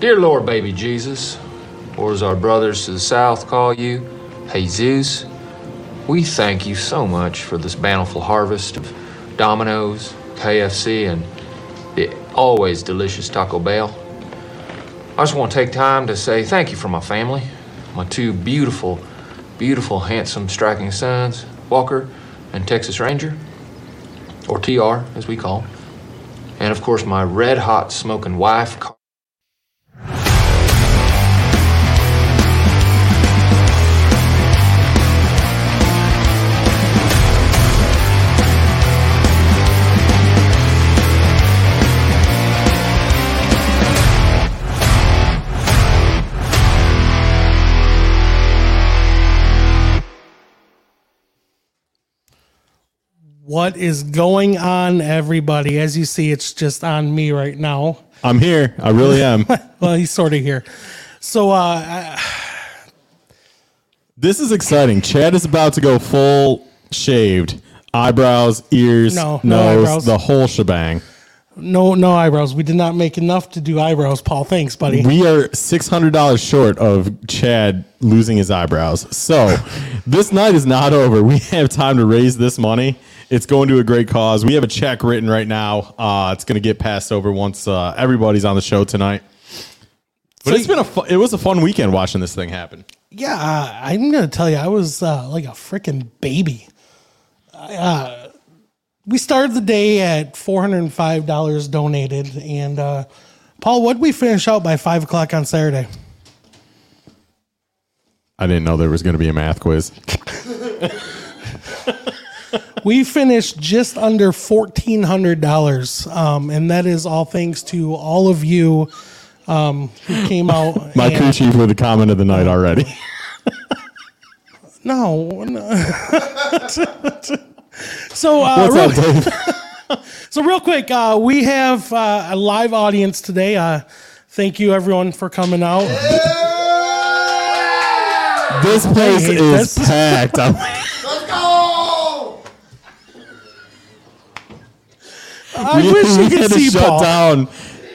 Dear Lord, baby Jesus, or as our brothers to the south call you, Jesus, we thank you so much for this bountiful harvest of Domino's, KFC, and the always delicious Taco Bell. I just want to take time to say thank you for my family, my two beautiful, beautiful, handsome, striking sons, Walker and Texas Ranger, or TR as we call him, and of course my red hot smoking wife. What is going on, everybody? As you see, it's just on me right now. I'm here. I really am. Well, he's sort of here. So, uh, I- this is exciting. Chad is about to go full shaved. Eyebrows, ears, No, no nose, eyebrows. the whole shebang. no, no eyebrows. We did not make enough to do eyebrows, Paul. Thanks, buddy. We are six hundred dollars short of Chad losing his eyebrows. So this night is not over. We have time to raise this money. It's going to a great cause. We have a check written right now. Uh, it's going to get passed over once uh, everybody's on the show tonight. But So it's been a fu- it was a fun weekend watching this thing happen. Yeah, uh, I'm gonna tell you, I was uh, like a freaking baby. I, uh, we started the day at four hundred and five dollars donated, and uh, Paul, what did we finish out by five o'clock on Saturday? I didn't know there was going to be a math quiz. we finished just under fourteen hundred dollars, um, and that is all thanks to all of you um, who came out. My and- chief with the comment of the night already. no, no. so uh, What's real- up, So real quick, uh, we have uh, a live audience today. Uh, thank you everyone for coming out. This place is this. packed. I we, wish we you could had to see shut Paul. down.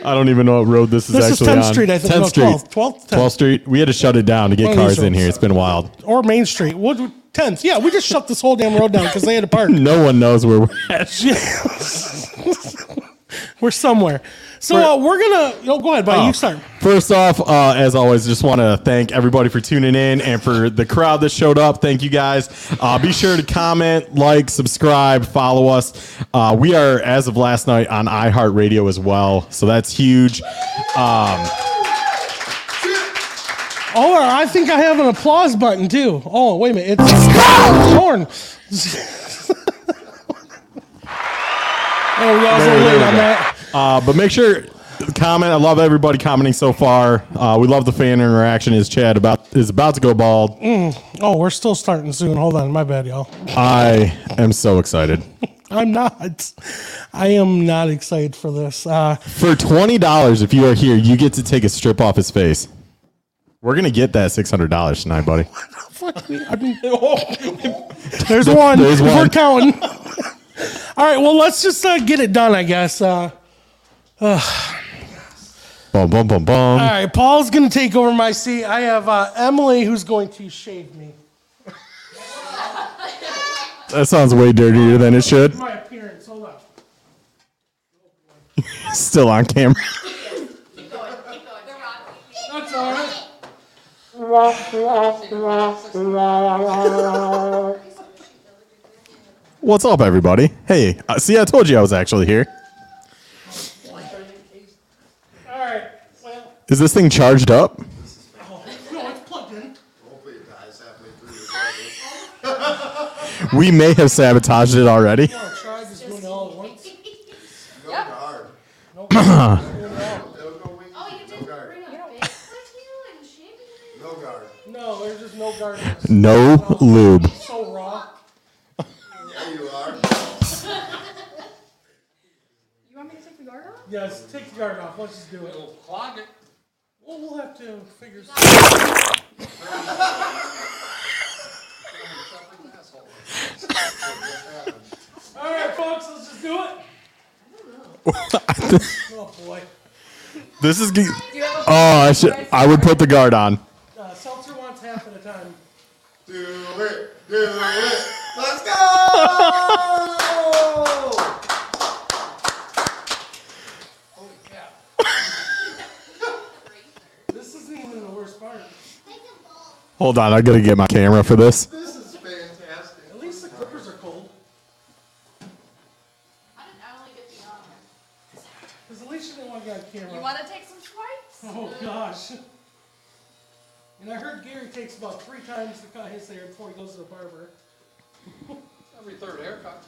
I don't even know what road this is This is actually 10th on. Street, I think. 10th No, Street. 12th, 12th, 12th Street. We had to shut it down to get One of these cars in roads. here. It's been wild. Or Main Street. What? Tenth. Yeah, we just shut this whole damn road down because they had to park. No one knows where we're at. We're somewhere. So uh, we're gonna. No, go ahead, buddy. Oh. You start. First off, uh, as always, just want to thank everybody for tuning in and for the crowd that showed up. Thank you guys. Uh, be sure to comment, like, subscribe, follow us. Uh, we are, as of last night, on iHeartRadio as well, so that's huge. Oh, I think I have an applause button too. Oh, wait a minute. It's Horn. Oh, we got a little There- there late on that. Uh, but make sure comment. I love everybody commenting so far. Uh, we love the fan interaction. Is Chad about is about to go bald? Oh, we're still starting soon. Hold on, my bad, y'all. I am so excited. I'm not. I am not excited for this. Uh, For twenty dollars, if you are here, you get to take a strip off his face. We're gonna get that six hundred dollars tonight, buddy. fuck me. I mean, there's one. There's one. We're counting. All right. Well, let's just uh, get it done. I guess. Uh, Boom, boom, boom, boom. all right. Paul's gonna take over my seat. I have uh, Emily who's going to shave me. That sounds way dirtier than it should. My appearance. Hold on. Still on camera. That's all right. What's up, everybody? Hey, uh, see, I told you I was actually here. All right. Well, Is this thing charged up? no, it's plugged in. We may have sabotaged it already. I'll try just doing it all at once. Oh, you didn't bring a big with you and shaving it? No guard. No, there's just no garden. No lube. So raw. Yeah, you are. You want me to take the guard off? Yes, take the garden off. Let's just do it. We'll clog it. Well, we'll have to figure something All right, folks, let's just do it. Oh boy. This is. ge- Do you have a Oh, I should. I would put the guard on. Uh, Seltzer wants half at a time. Do it, do it. Let's go! Holy cow. This isn't even the worst part. Hold on, I gotta get my camera for this. This is fantastic. At least the Clippers are cold. I didn't I only get the honor. Because at least you didn't want to get on camera. You want to take some swipes? Oh gosh. And I heard Gary takes about three times to cut his hair before he goes to the barber. Every third haircut.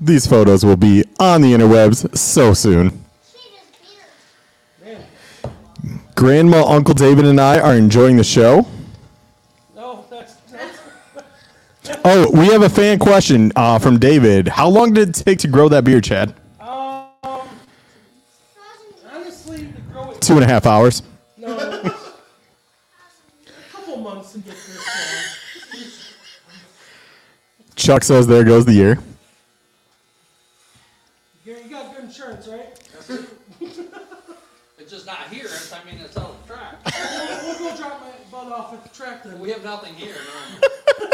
These photos will be on the interwebs so soon. Man, Grandma, Uncle David, and I are enjoying the show. no, that's, that's Oh, we have a fan question uh, from David. How long did it take to grow that beard, Chad? um. Honestly, to grow it, Two and a half hours. no. a couple months to get this. Chuck says there goes the year. Gary, you got good insurance, right? It's just not here. I mean, it's on the track. We'll go drop my butt off at the track then. We have nothing here. No.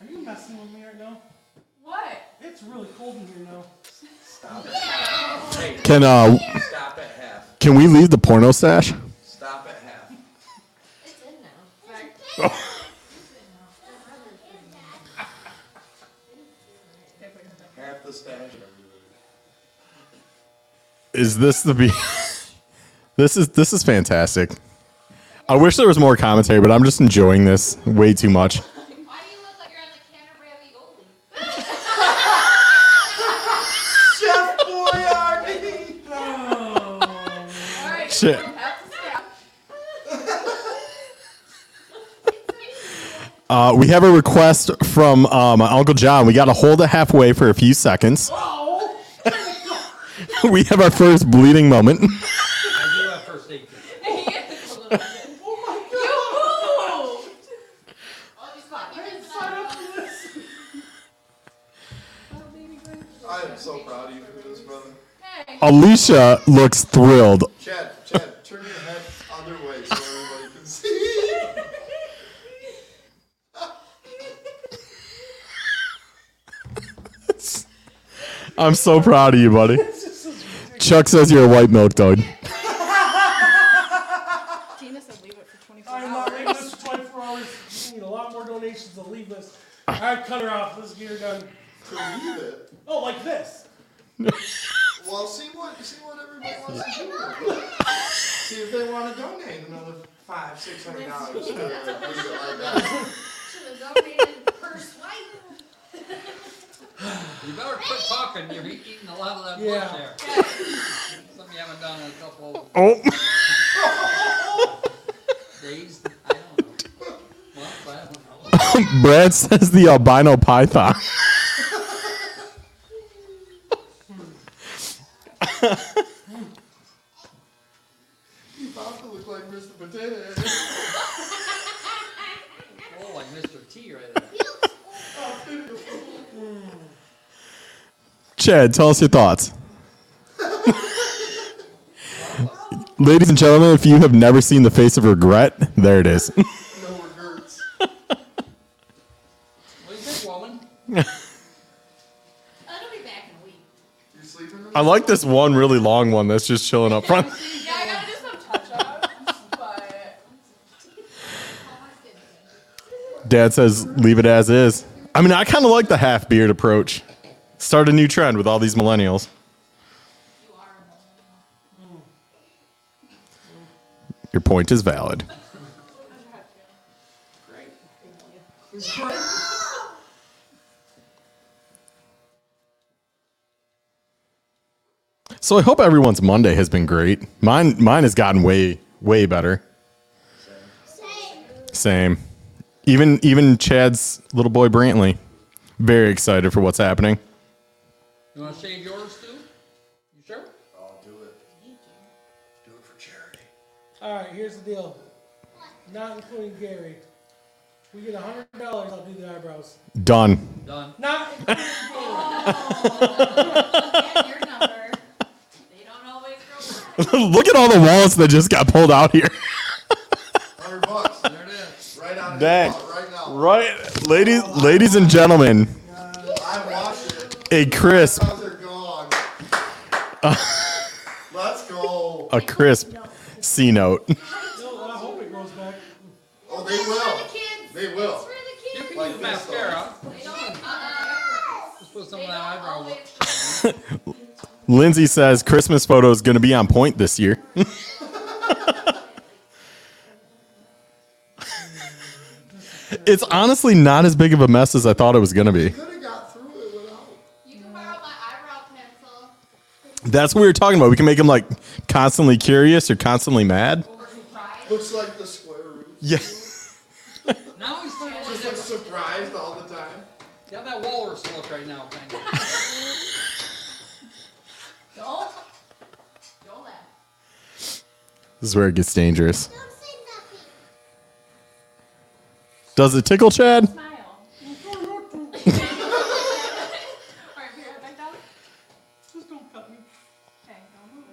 Are you messing with me right now? What? It's really cold in here now. Can uh, Stop at half. can we leave the porno stash? Stop at half. It's in now. Half the stash. Is this the be? this is this is fantastic. I wish there was more commentary, but I'm just enjoying this way too much. Why do you look like you're on the Canterbury? Chef Boyardee! All right. Shit. have to. Uh, we have a request from uh, my uncle John. We got to hold it halfway for a few seconds. we have our first bleeding moment. I do have first aid kit. He is a little bit. Oh You moved. Oh, he's fine. my god! I didn't sign up for this. I am so proud of you for this, brother. Alicia looks thrilled. Chad, Chad, turn your head other way so everybody can see. I'm so proud of you, buddy. Chuck says you're a white milk dog. Tina said leave it for 24 I'm not leaving this for 24 hours. You need a lot more donations to leave this. All right, cut her off. Let's get her done. To leave it. Oh, like this. Well, see what see what everybody wants to do. See if they want to donate another five, six hundred dollars. Leave it like that. Should have donated per swipe. You better quit talking. You're eating a lot of that Yeah. blood there. Something you haven't done in a couple Oh, days. I don't know. Well, I don't know. Brad says the albino python. You about to look like Mr. Potato Head. Oh, like Mr. T right there. Chad, tell us your thoughts. Ladies and gentlemen, if you have never seen the face of regret, there it is. No regrets. What do you think, woman? Uh, I'll be back in a week. You sleeping? I like this one really long one that's just chilling up front. Yeah, I gotta do some touch-ups, but. Dad says leave it as is. I mean, I kind of like the half beard approach. Start a new trend with all these millennials. You are Your point is valid. So I hope everyone's Monday has been great. Mine, mine has gotten way, way better. Same. Same. Even, even Chad's little boy Brantley, very excited for what's happening. You want to shave yours too? You sure? I'll do it. Do it for charity. All right, here's the deal. Not including Gary. We get $100, I'll do the eyebrows. Done. Done. Not including Gary. Oh. Get your number. Look at all the wallets that just got pulled out here. Hundred bucks. There it is. Right out of Dang. right now. Right, ladies, ladies and gentlemen, I washed it. a crisp, Those are gone. Let's go. a crisp C note. I hope it goes back. Oh, they For the will. kids. They will. It's for the You can Like use mascara. Uh, Just put some they of that eyebrow. Always. Lindsay says Christmas photo is going to be on point this year. it's honestly not as big of a mess as I thought it was going to be. Could have got through it without. You can borrow my eyebrow pencil. That's what we were talking about. We can make them like constantly curious or constantly mad. Looks like the square root. Yeah. Now he's starting Just like like surprised all the This is where it gets dangerous. Don't say nothing. Does it tickle, Chad? Smile. Alright, here, back down. Just don't cut me. Okay, don't move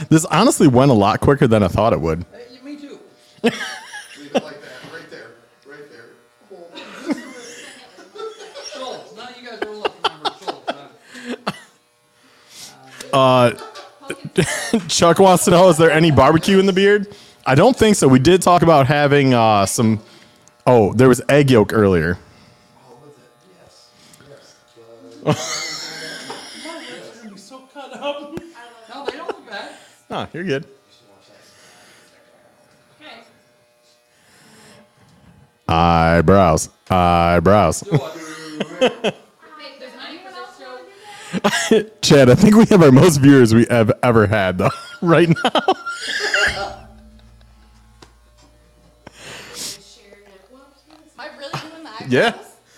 it. This honestly went a lot quicker than I thought it would. Hey, me too. Leave it like that. Right there. Right there. Hold it. Schultz. Now you guys are looking. Remember Schultz. huh? Uh, Chuck wants to know: Is there any barbecue in the beard? I don't think so. We did talk about having uh, some. Oh, there was egg yolk earlier. Ah, you're good. Eyebrows, eyebrows. Do it. Wait, does anyone else want to do that? Chad, I think we have our most viewers we have ever had though. right now. Am I really doing the eyebrows? Yeah.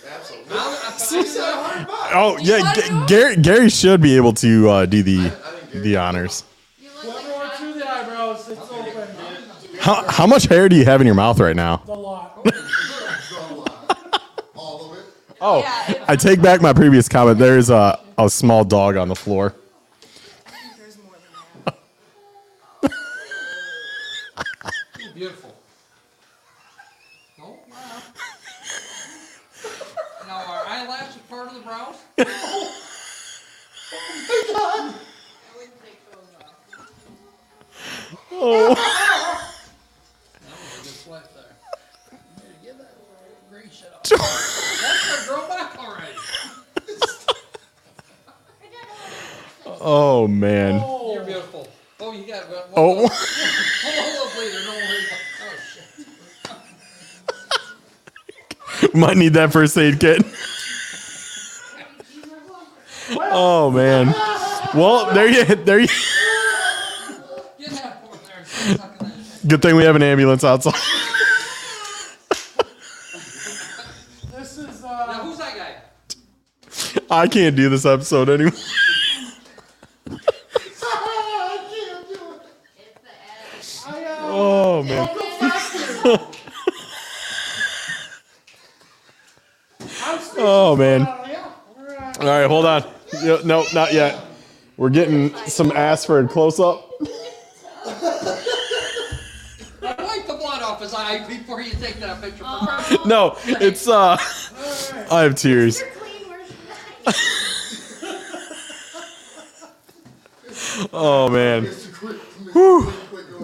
Absolutely. Now, I thought I did that. Hundred bucks. Oh yeah, G- Gary Gary should be able to uh, do the think Gary the honors. You look Whoever like wants to do the eyebrows, it's open. How how much hair do you have in your mouth right now? A lot. All of it. Oh, Yeah, I take back my previous comment. There's a a small dog on the floor. There's more than that. Beautiful. No, wow. Now, our eyelash is part of the brows? I wouldn't take those off. Oh. Oh man. You're beautiful. Oh, you got one. Oh. Hold on, hold on, please. Don't worry about Oh, shit. Might need that first aid kit. Oh man. Well, there you there you. Get that over there and start sucking that shit. Good thing we have an ambulance outside. This is Now, uh who's that guy? I can't do this episode anymore. It's the edge. I uh Oh man. I'm speaking Oh man. uh, yeah. We're, uh, All right, hold on. Yeah, No, not yet. We're getting some Asford close up. Wipe the blood off his eye before you take that picture. for her. No, it's uh. I have tears. Oh man. Going.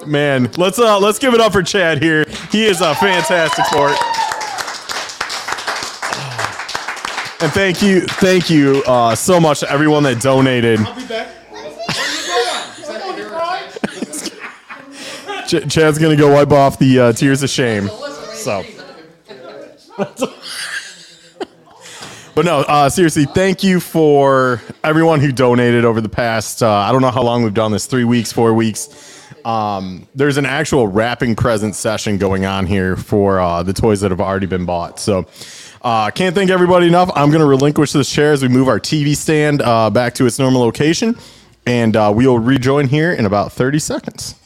Man, let's uh let's give it up for Chad here. He is a fantastic sport. And thank you, thank you uh, so much to everyone that donated. I'll be back. Ch- Chad's gonna go wipe off the uh, tears of shame. So, but no, uh, seriously, thank you for everyone who donated over the past. Uh, I don't know how long we've done this three weeks, four weeks. Um, there's an actual wrapping present session going on here for uh, the toys that have already been bought. So, uh, can't thank everybody enough. I'm going to relinquish this chair as we move our TV stand uh, back to its normal location, and uh, we will rejoin here in about 30 seconds.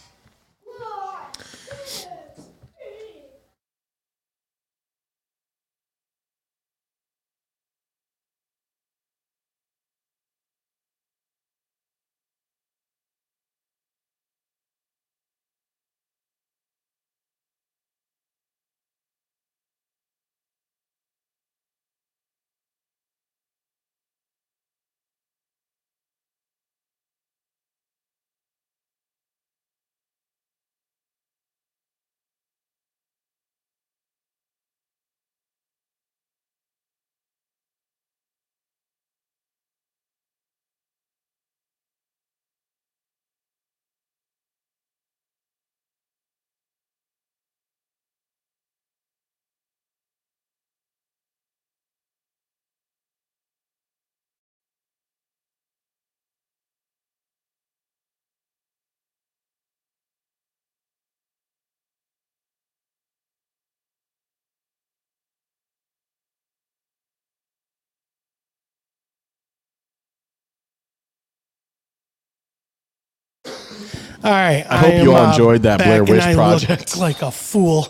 All right. I, hope am, you all uh, enjoyed that Blair and Witch I project. look like a fool.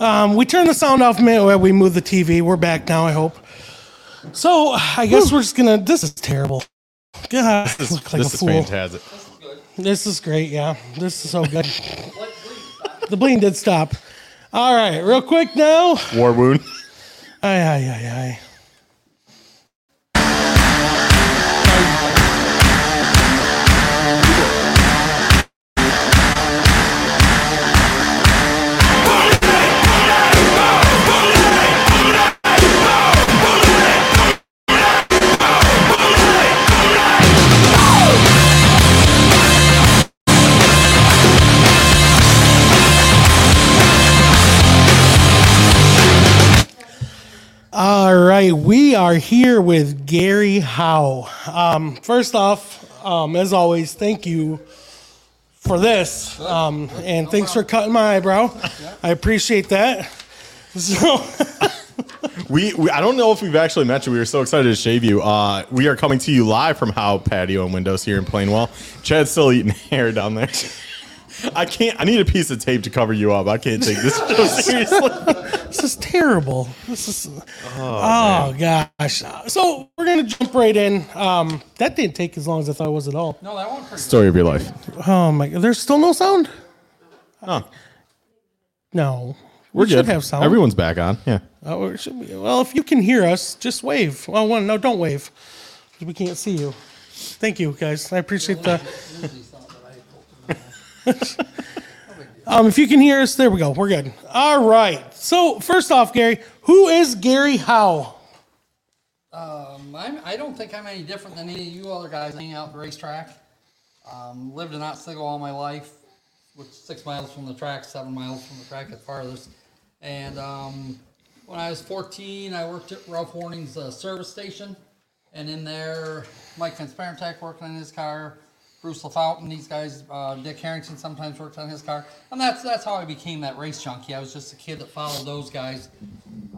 Um, we turned the sound off we moved the TV. We're back now, I hope. So I guess we're just gonna. This is terrible. God, I look like this a is fool. fantastic. This is great. Yeah, this is so good. the bleeding did stop. All right, real quick now. War wound. Aye, aye, aye, aye. We are here with Gary Howe. Um, first off, um, as always, thank you for this, um, and thanks for cutting my eyebrow. I appreciate that. So, We, we I don't know if we've actually met you. we were so excited to shave you. Uh, we are coming to you live from Howe Patio and Windows here in Plainwell. Chad's still eating hair down there. I can't. I need a piece of tape to cover you up. I can't take this show seriously. this is terrible. This is oh, gosh. So we're gonna jump right in. Um, that didn't take as long as I thought it was at all. No, that one pretty Story of your life. Oh my! There's still no sound. Oh, No, we're we should good. have sound. Everyone's back on. Yeah. Oh, it should be. Well, if you can hear us, just wave. Well, one, no, don't wave. we can't see you. Thank you, guys. I appreciate the. um, if you can hear us, there we go. We're good. All right. So first off, Gary, who is Gary Howe? Um, I'm, I don't think I'm any different than any of you other guys hanging out at the racetrack. Um, lived in Otsego all my life, which six miles from the track, seven miles from the track at farthest. And um, when I was 14, I worked at Ralph Warning's uh, service station. And in there, Mike Sparentak working on his car, Bruce LaFountain, these guys, uh, Dick Harrington sometimes worked on his car. And that's, that's how I became that race junkie. I was just a kid that followed those guys.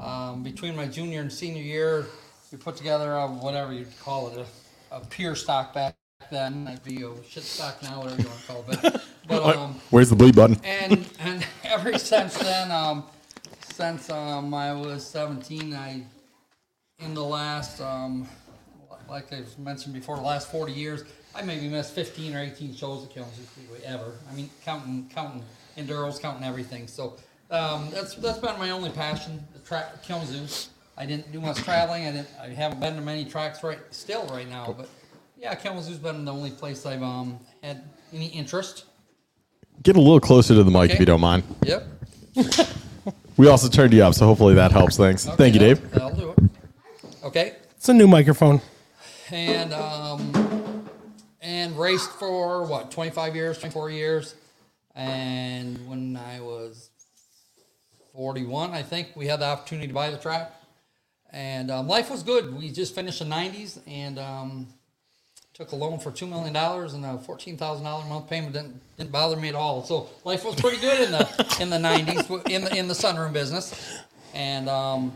Um, between my junior and senior year, we put together a, whatever you'd call it, a, a pure stock back then. That'd be a shit stock now, whatever you want to call it. But, but um, Where's the bleed button? and and ever since then, um, since um, I was 17, I in the last um, like I've mentioned before, the last 40 years, I maybe missed 15 or 18 shows at Kalamazoo Speedway ever. I mean, counting counting enduros, counting everything. So um, that's that's been my only passion, the track Kalamazoo. I didn't do much traveling. I didn't. I haven't been to many tracks right still right now, but yeah, Kalamazoo's been the only place I've um, had any interest. Get a little closer to the mic if Okay. you don't mind. Yep. We also turned you up, so hopefully that helps. Thanks. Thank you, Okay, Dave. That'll do it. Okay. It's a new microphone. And um, and raced for what, 25 years, 24 years. And when I was 41, I think we had the opportunity to buy the track. And um, life was good. We just finished the 90s and um, took a loan for $2 million and a $14,000 a month payment didn't, didn't bother me at all. So life was pretty good in the in the 90s in the in the sunroom business. And um,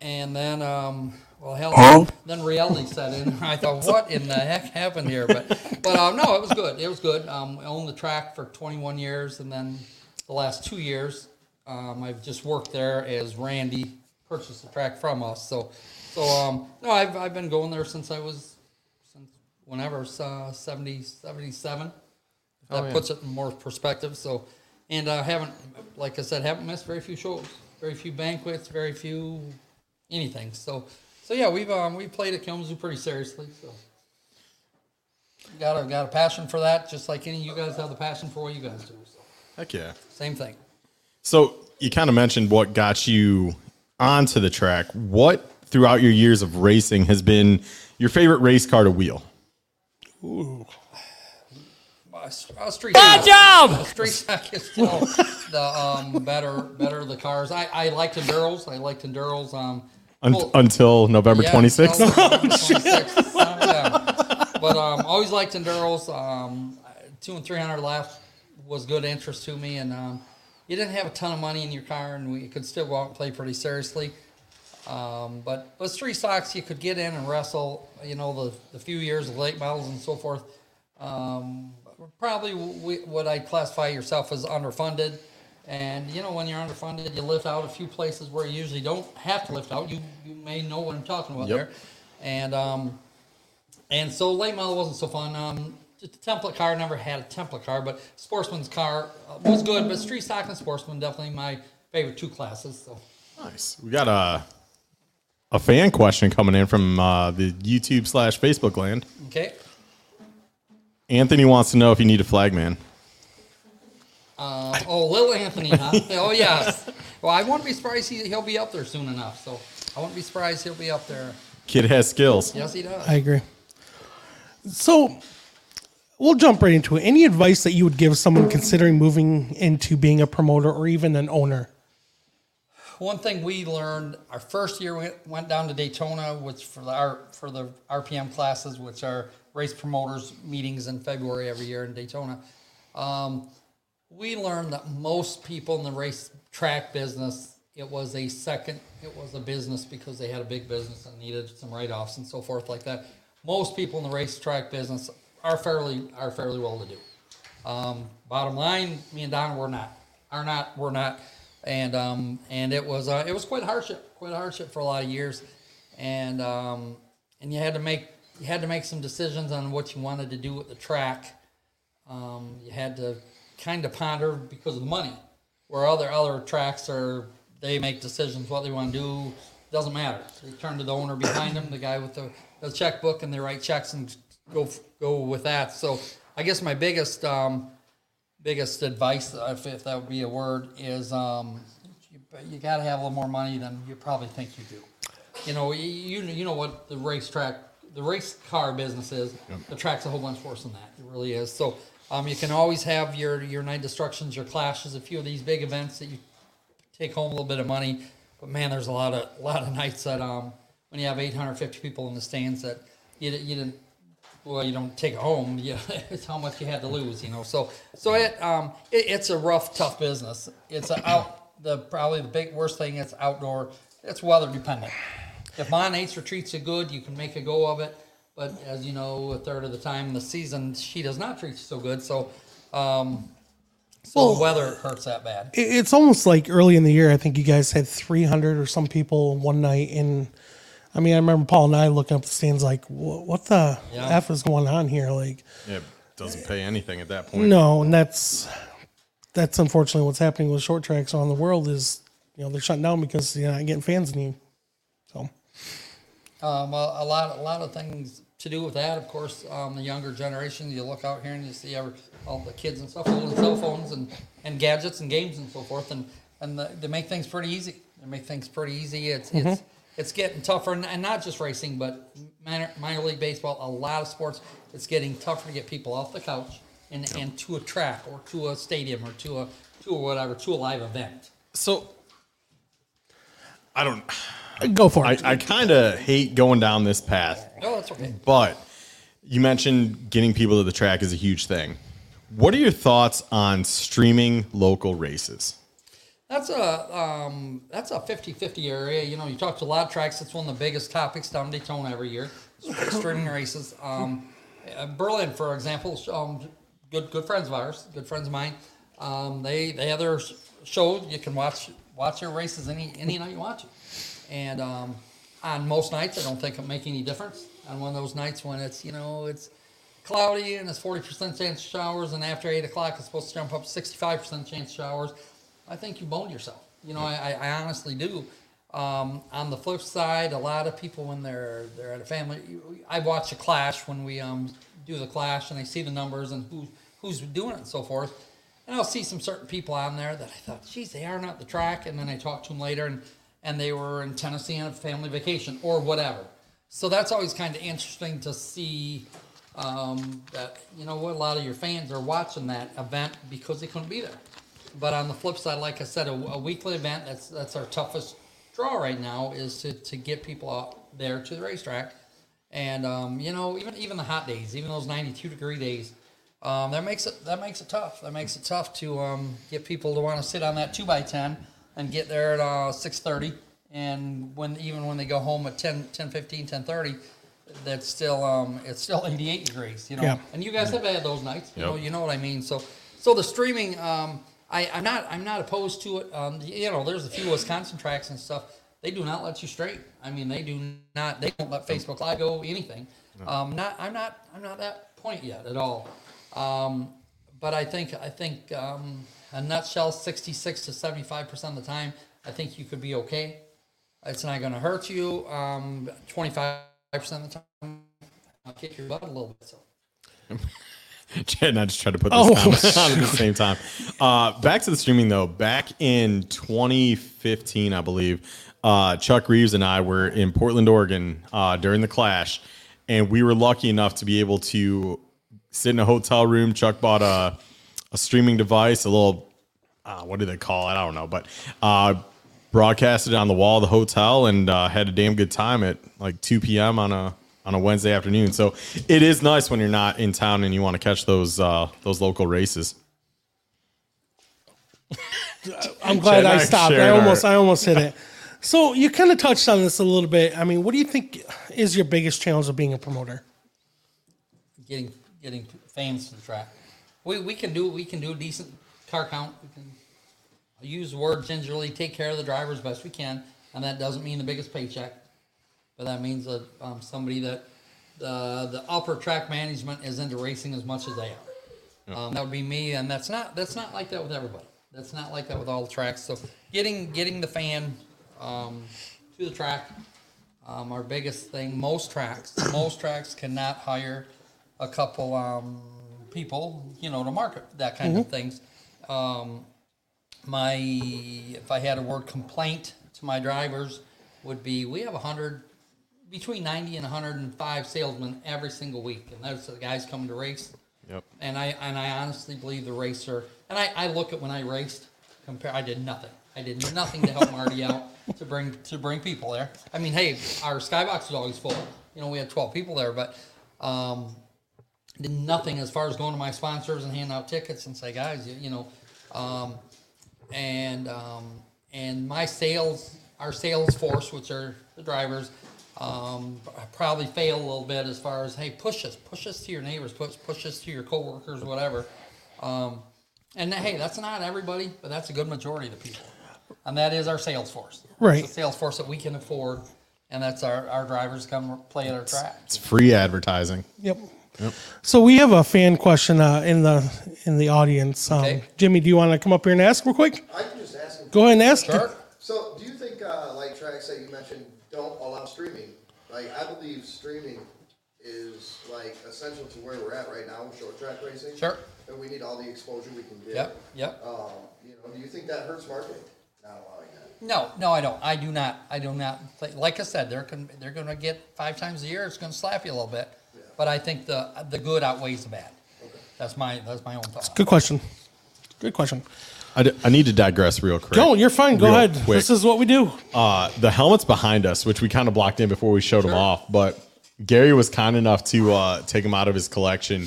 and then um, well hell then reality set in. I thought what in the heck happened here? But but um, no it was good. It was good. Um, i owned the track for 21 years and then the last two years um, i've just worked there as randy purchased the track from us. So so um, no I've, I've been going there since i was since whenever uh, 70 77 if that puts it in more perspective. So, and I haven't, like I said, haven't missed very few shows, very few banquets, very few anything. So, so yeah, we've um, we played at Kalamazoo pretty seriously. So, got a got a passion for that, just like any of you guys have the passion for what you guys do. So, Heck yeah. same thing. So you kind of mentioned what got you onto the track. What throughout your years of racing has been your favorite race car to wheel? St- uh, street Bad job. Street stock is still the um, better better the cars. I I liked enduros. I liked enduros. Um, Un- well- until November Yeah, 26th? no, 26th. Yeah. But um, always liked enduros. Um, two and three hundred left was good interest to me, and um, you didn't have a ton of money in your car, and we could still go out and play pretty seriously. Um, but but three stocks you could get in and wrestle. You know the the few years of late models and so forth. Um, probably we, what I classify yourself as underfunded. And you know, when you're underfunded, you lift out a few places where you usually don't have to lift out. You you may know what I'm talking about Yep. there. And um, and so late model wasn't so fun. Um, a template car never had a template car, but sportsman's car uh, was good. But street stock and sportsman definitely my favorite two classes. So Nice. We got a a fan question coming in from uh, the YouTube slash Facebook land. okay. Anthony wants to know if you need a flag man. Uh, oh, little Anthony, huh? oh, yes. Well, I won't be surprised he, he'll be up there soon enough. So I won't be surprised he'll be up there. Kid has skills. Yes, he does. I agree. So we'll jump right into it. Any advice that you would give someone considering moving into being a promoter or even an owner? One thing we learned our first year we went down to Daytona, which for the R, for the RPM classes, which are race promoters meetings in February every year in Daytona. Um, we learned that most people in the race track business, it was a second, it was a business because they had a big business and needed some write offs and so forth like that. Most people in the racetrack business are fairly are fairly well to do. Um, bottom line, me and Don were not, are not, we're not, and um, and it was uh, it was quite a hardship, quite a hardship for a lot of years, and um, and you had to make you had to make some decisions on what you wanted to do with the track. Um, you had to kind of ponder because of the money, where other other tracks are they make decisions what they want to do doesn't matter. They turn to the owner behind them, the guy with the, the checkbook, and they write checks and go go with that. So I guess my biggest um, biggest advice, if, if that would be a word, is um, you, you got to have a little more money than you probably think you do. You know, you you you know what the racetrack, the race car business is. The track's a whole bunch worse than that. It really is. So um, you can always have your your night destructions, your clashes, a few of these big events that you take home a little bit of money. But man, there's a lot of lot of nights that um, when you have 850 people in the stands that you, you didn't well, you don't take home. You, it's how much you had to lose, you know. So, so it, um, it it's a rough, tough business. It's out the probably the big worst thing. It's outdoor. It's weather dependent. If Mon Nature retreats are good, you can make a go of it. But as you know, a third of the time in the season, she does not treat you so good. So, um, so the weather hurts that bad. It- It's almost like early in the year. I think you guys had 300 or some people one night. And I mean, I remember Paul and I looking up the stands like, "Wha- what the Yeah. F is going on here? Like, Yeah, doesn't pay anything at that point. no. And that's, that's unfortunately what's happening with short tracks around the world is, you know, they're shutting down because you're not getting fans in you. So, Um, a, a lot, a lot of things to do with that. Of course, um, the younger generation. You look out here and you see every, all the kids and stuff holding cell phones and, and gadgets and games and so forth, and and the, they make things pretty easy. They make things pretty easy. It's it's it's getting tougher, and, and not just racing, but minor, minor league baseball. A lot of sports. It's getting tougher to get people off the couch and, and to a track or to a stadium or to a to a whatever to a live event. So I don't. Go for it. I kind of hate going down this path, Oh, that's okay. but you mentioned getting people to the track is a huge thing. What are your thoughts on streaming local races? That's a um, that's a 50-50 area. You know, you talk to a lot of tracks. It's one of the biggest topics down in Daytona every year. Streaming races. Um, uh, Berlin, for example, um, good good friends of ours, good friends of mine. Um, they they have their show. You can watch watch their races any any night you want to. And um, on most nights, I don't think it make any difference. On one of those nights when it's you know it's cloudy and it's 40% chance of showers, and after 8 o'clock it's supposed to jump up 65% chance of showers, I think you boned yourself. You know, I, I honestly do. Um, on the flip side, a lot of people when they're they're at a family, I watch a clash when we um, do the clash, and I see the numbers and who who's doing it and so forth. And I'll see some certain people on there that I thought, geez, they are not the track. And then I talk to them later, and and they were in Tennessee on a family vacation or whatever. So that's always kind of interesting to see um, that you know a lot of your fans are watching that event because they couldn't be there. But on the flip side, like I said, a, a weekly event that's that's our toughest draw right now is to, to get people out there to the racetrack. And um, you know, even even the hot days, even those ninety two degree days, um, that makes it that makes it tough. That makes it tough to um, get people to want to sit on that two by ten and get there at uh, six thirty. And when even when they go home at 10, 10 15, 10 30, that's still um, it's still 88 degrees, you know. Yeah. And you guys have had those nights, you Yep. know. You know what I mean. So, so the streaming, um, I, I'm not I'm not opposed to it. Um, you know, there's a few Wisconsin tracks and stuff. They do not let you straight. I mean, they do not. They don't let Facebook Live go anything. Um, not I'm not I'm not that point yet at all. Um, but I think I think um, a nutshell, 66 to 75 percent of the time, I think you could be okay. It's not going to hurt you. Um, 25 percent of the time, I'll kick your butt a little bit. So. Chad and I just tried to put this Oh, on at the same time. Uh, back to the streaming though. Back in 2015, I believe, uh, Chuck Reeves and I were in Portland, Oregon uh, during the Clash, and we were lucky enough to be able to sit in a hotel room. Chuck bought a a streaming device, a little uh, what do they call it? I don't know, but uh, broadcasted it on the wall of the hotel and uh, had a damn good time at like 2 p.m. on a on a Wednesday afternoon. So it is nice when you're not in town and you want to catch those uh, those local races. I'm glad Chad and I I stopped. I shared our- almost I almost hit it. So you kind of touched on this a little bit. I mean, what do you think is your biggest challenge of being a promoter? getting getting fans to the track. We we can do we can do a decent car count. We can use the word gingerly, take care of the driver as best we can, and that doesn't mean the biggest paycheck, but that means that um, somebody that the the upper track management is into racing as much as they are. Um, that would be me, and that's not that's not like that with everybody. That's not like that with all the tracks. So getting getting the fan um, to the track um, our biggest thing. Most tracks, most tracks cannot hire a couple um, people, you know, to market that kind of things. Um, my, if I had a word complaint to my drivers, would be we have a hundred, between ninety and hundred and five salesmen every single week, and those are the guys coming to race. Yep. And I and I honestly believe the racer. And I, I look at when I raced. Compare. I did nothing. I did nothing to help Marty out to bring to bring people there. I mean, hey, our skybox was always full. You know, we had twelve people there, but um, did nothing as far as going to my sponsors and handing out tickets and say, guys, you, you know, um, and um, and my sales, our sales force, which are the drivers, um, probably fail a little bit as far as hey, push us, push us to your neighbors, push push us to your coworkers, whatever. Um, and hey, that's not everybody, but that's a good majority of the people, and that is our sales force. Right. It's a sales force that we can afford, and that's our our drivers come play at our track. It's free advertising. Yep. So we have a fan question uh, in the in the audience. Um, Okay. Jimmy, do you want to come up here and ask real quick? I can just ask him. Go ahead and ask. Sure. So, do you think uh, like tracks that you mentioned don't allow streaming? Like, I believe streaming is like essential to where we're at right now with short track racing. Sure. And we need all the exposure we can get. Yep. Yep. Um, you know, do you think that hurts marketing? Not allowing that. No, no, I don't. I do not. I do not. Like I said, they're con- they're going to get five times a year. It's going to slap you a little bit, but I think the the good outweighs the bad. That's my that's my own thought. Good question. Good question. I, d- I need to digress real quick. Go, you're fine. Go Real ahead. quick. This is what we do. Uh, the helmets behind us, which we kind of blocked in before we showed them off, but Gary was kind enough to uh, take them out of his collection.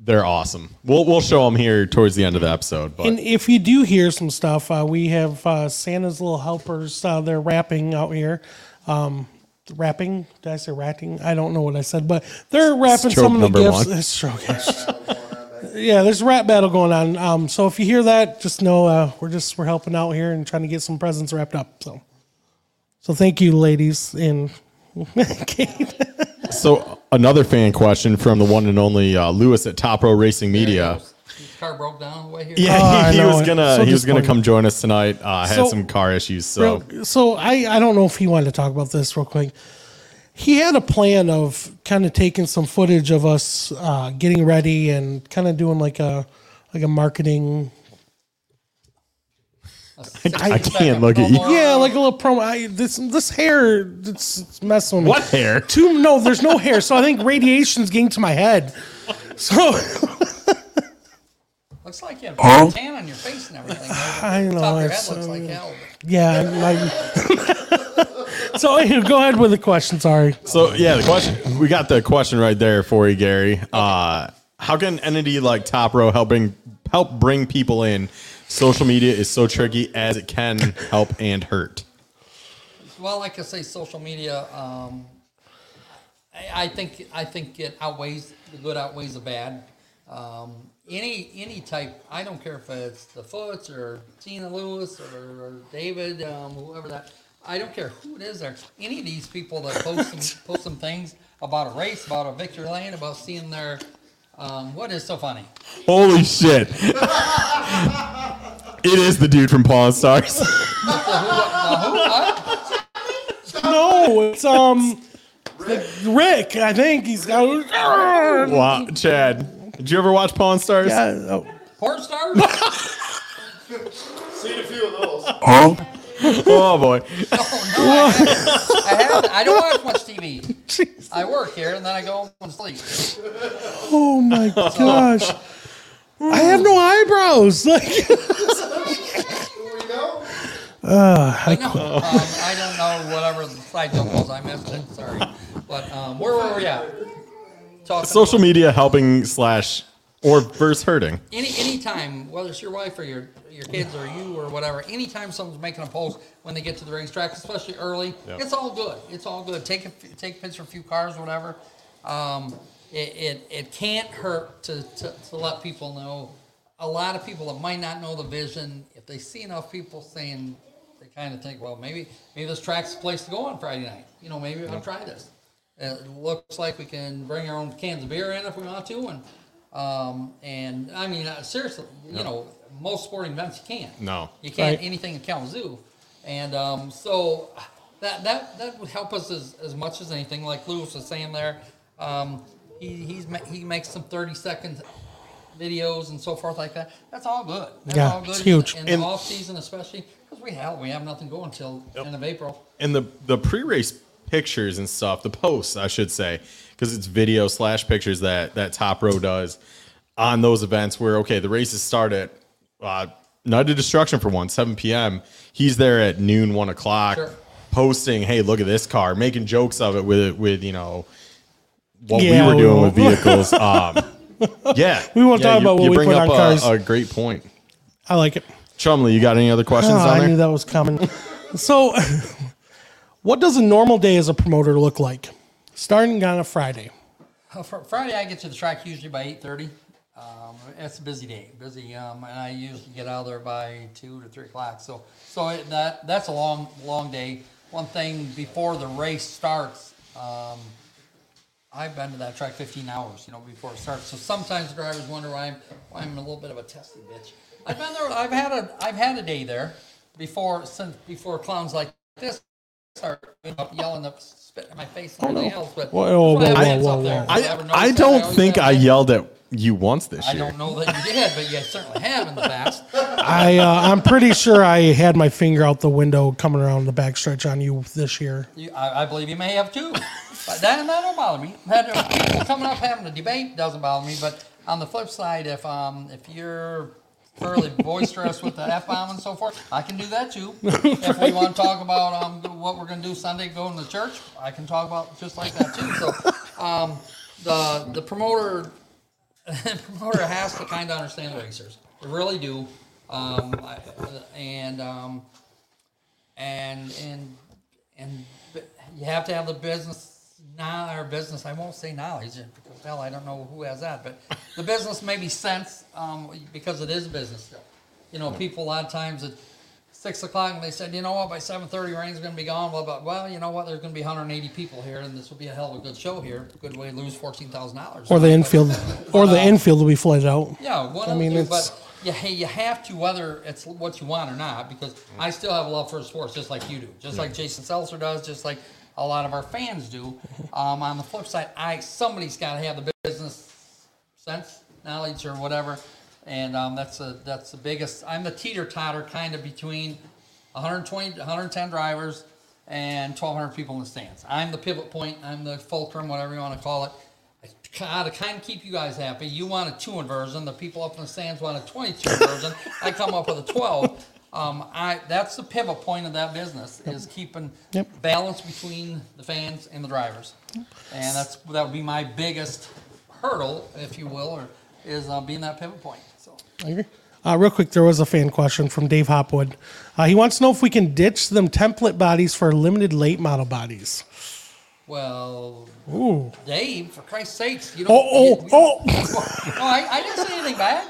They're awesome. We'll we'll show them here towards the end of the episode. But And if you do hear some stuff, uh, we have uh, Santa's little helpers. Uh, they're rapping out here. Um, rapping? Did I say ratting? I don't know what I said, but they're wrapping Stroke some of the number gifts. one. It's stroke. yeah, there's a rap battle going on. Um, so if you hear that, just know uh, we're just we're helping out here and trying to get some presents wrapped up. So, so thank you, ladies and Kate. so another fan question from the one and only uh, Lewis at Top Row Racing Media. His car broke down on the way here. Yeah, Oh, I he, he know was gonna So he was gonna come join us tonight. Uh, had So- some car issues, so Real- so I, I don't know if he wanted to talk about this real quick. He had a plan of kind of taking some footage of us uh, getting ready and kind of doing like a like a marketing. I can't look at you. Yeah, like a little promo. I, this this hair, it's, it's messing with me. What hair? Two, no, there's no hair. So I think radiation's getting to my head. So Looks like you have a tan on your face and everything. I know, Top of your head it's, looks like hell. yeah, my, so go ahead with the question. Sorry. So yeah, the question we got the question right there for you, Gary. Uh, how can an entity like Top Row helping help bring people in? Social media is so tricky as it can help and hurt. Well, like I say, social media. Um, I, I think I think it outweighs the good outweighs the bad. Um, any any type, I don't care if it's the Foots or Tina Lewis or, or David, um, whoever that. I don't care who it is there. Any of these people that post some, post some things about a race, about a victory lane, about seeing their um, what is so funny? Holy shit! it is the dude from Pawn Stars. The who, what? No, it's um Rick. I think he's got. wow, Chad, did you ever watch Pawn Stars? Yeah, oh. Porn stars? Seen a few of those. Oh boy. Oh, no, I, haven't. I haven't. I don't watch much TV. I work here and then I go home and sleep. Oh my gosh. I have no eyebrows. Like We know. I know. Um, I don't know whatever the side joke was. I missed it. Sorry. But um, where were we at? Talking Social media helping slash or versus hurting. any anytime, whether it's your wife or your your kids or you or whatever, anytime someone's making a post when they get to the racetrack, especially early, Yep. it's all good. It's all good. Take a take a picture of a few cars or whatever. Um, it, it it can't hurt to, to to let people know. A lot of people that might not know the vision, if they see enough people saying, they kind of think, well, maybe maybe this track's the place to go on Friday night. You know, maybe I'll try this. It looks like we can bring our own cans of beer in if we want to, and um, and I mean uh, seriously, you know, most sporting events you can't. No. you can't Right. anything in Kalamazoo, and um, so that that that would help us as, as much as anything. Like Lewis was saying there, um, he he's ma- he makes some thirty second videos and so forth like that. That's all good. That's Yeah, all good it's huge. in, in And- the off season, especially because we have we have nothing going until end of April. and the the pre-race pictures and stuff, the posts, I should say, because it's video slash pictures that that top row does on those events where okay, the races start at uh, Night of Destruction for one, 7 p.m. He's there at noon, one o'clock, Sure. posting, "Hey, look at this car," making jokes of it with with you know what Yeah, we were we doing with vehicles. Um, yeah, We won't Yeah, talk you- about what you we bring put up on a, cars. A great point, I like it. Chumlee. You got any other questions Oh, I there? knew that was coming. so, what does a normal day as a promoter look like? Starting on a Friday. Uh, Friday, I get to the track usually by eight thirty. Um, it's a busy day, busy, um, and I usually get out of there by two to three o'clock. So, so it, that that's a long, long day. One thing before the race starts, um, I've been to that track 15 hours, you know, before it starts. So sometimes drivers wonder why I'm, why I'm a little bit of a testy bitch. I've been there. I've had a, I've had a day there before, since before clowns like this start you know, yelling up, spitting in my face and everything else. But Whoa, whoa, that's why I whoa, whoa, whoa. there. I, I don't always think I yelled at you once this I year. don't know that you did, but you certainly have in the past. I uh, I'm pretty sure I had my finger out the window coming around the backstretch on you this year. You, I, I believe you may have too. But that, that don't bother me. That, uh, people coming up having a debate doesn't bother me. But on the flip side, if um if you're fairly boisterous with the f bomb and so forth, I can do that too. If we want to talk about um what we're going to do Sunday, going to church, I can talk about just like that too. So um the the promoter the promoter has to kind of understand the racers. They really do. Um, I, and um, and and and you have to have the business now or business. I won't say knowledge because hell, I don't know who has that, but the business maybe sense um, because it is business still. You know, people a lot of times at six o'clock and they said, you know what, by seven thirty, rain's going to be gone. Blah blah. Well, you know what, there's going to be 180 people here, and this will be a hell of a good show here. Good way to lose fourteen thousand dollars. Or the infield, or the infield will be flooded out. Yeah, one I mean, two, it's- but you, ha- you have to, whether it's what you want or not, because I still have a love for sports just like you do, just like Jason Seltzer does, just like a lot of our fans do. Um, on the flip side, I somebody's got to have the business sense, knowledge, or whatever, and um, that's a that's the biggest. I'm the teeter totter kind of between 120, 110 drivers and 1,200 people in the stands. I'm the pivot point. I'm the fulcrum, whatever you want to call it. I to kind of keep you guys happy. You want a two inversion. The people up in the stands want a 22 inversion. I come up with a 12. Um, I that's the pivot point of that business is keeping Yep. balance between the fans and the drivers, and that's that would be my biggest hurdle, if you will, or is uh, being that pivot point. So. I agree. Uh, real quick, there was a fan question from Dave Hopwood. Uh, he wants to know if we can ditch them template bodies for limited late model bodies. Well, Ooh. Dave, for Christ's sakes, you Oh, don't. oh, you- oh. No, I, I didn't say anything bad.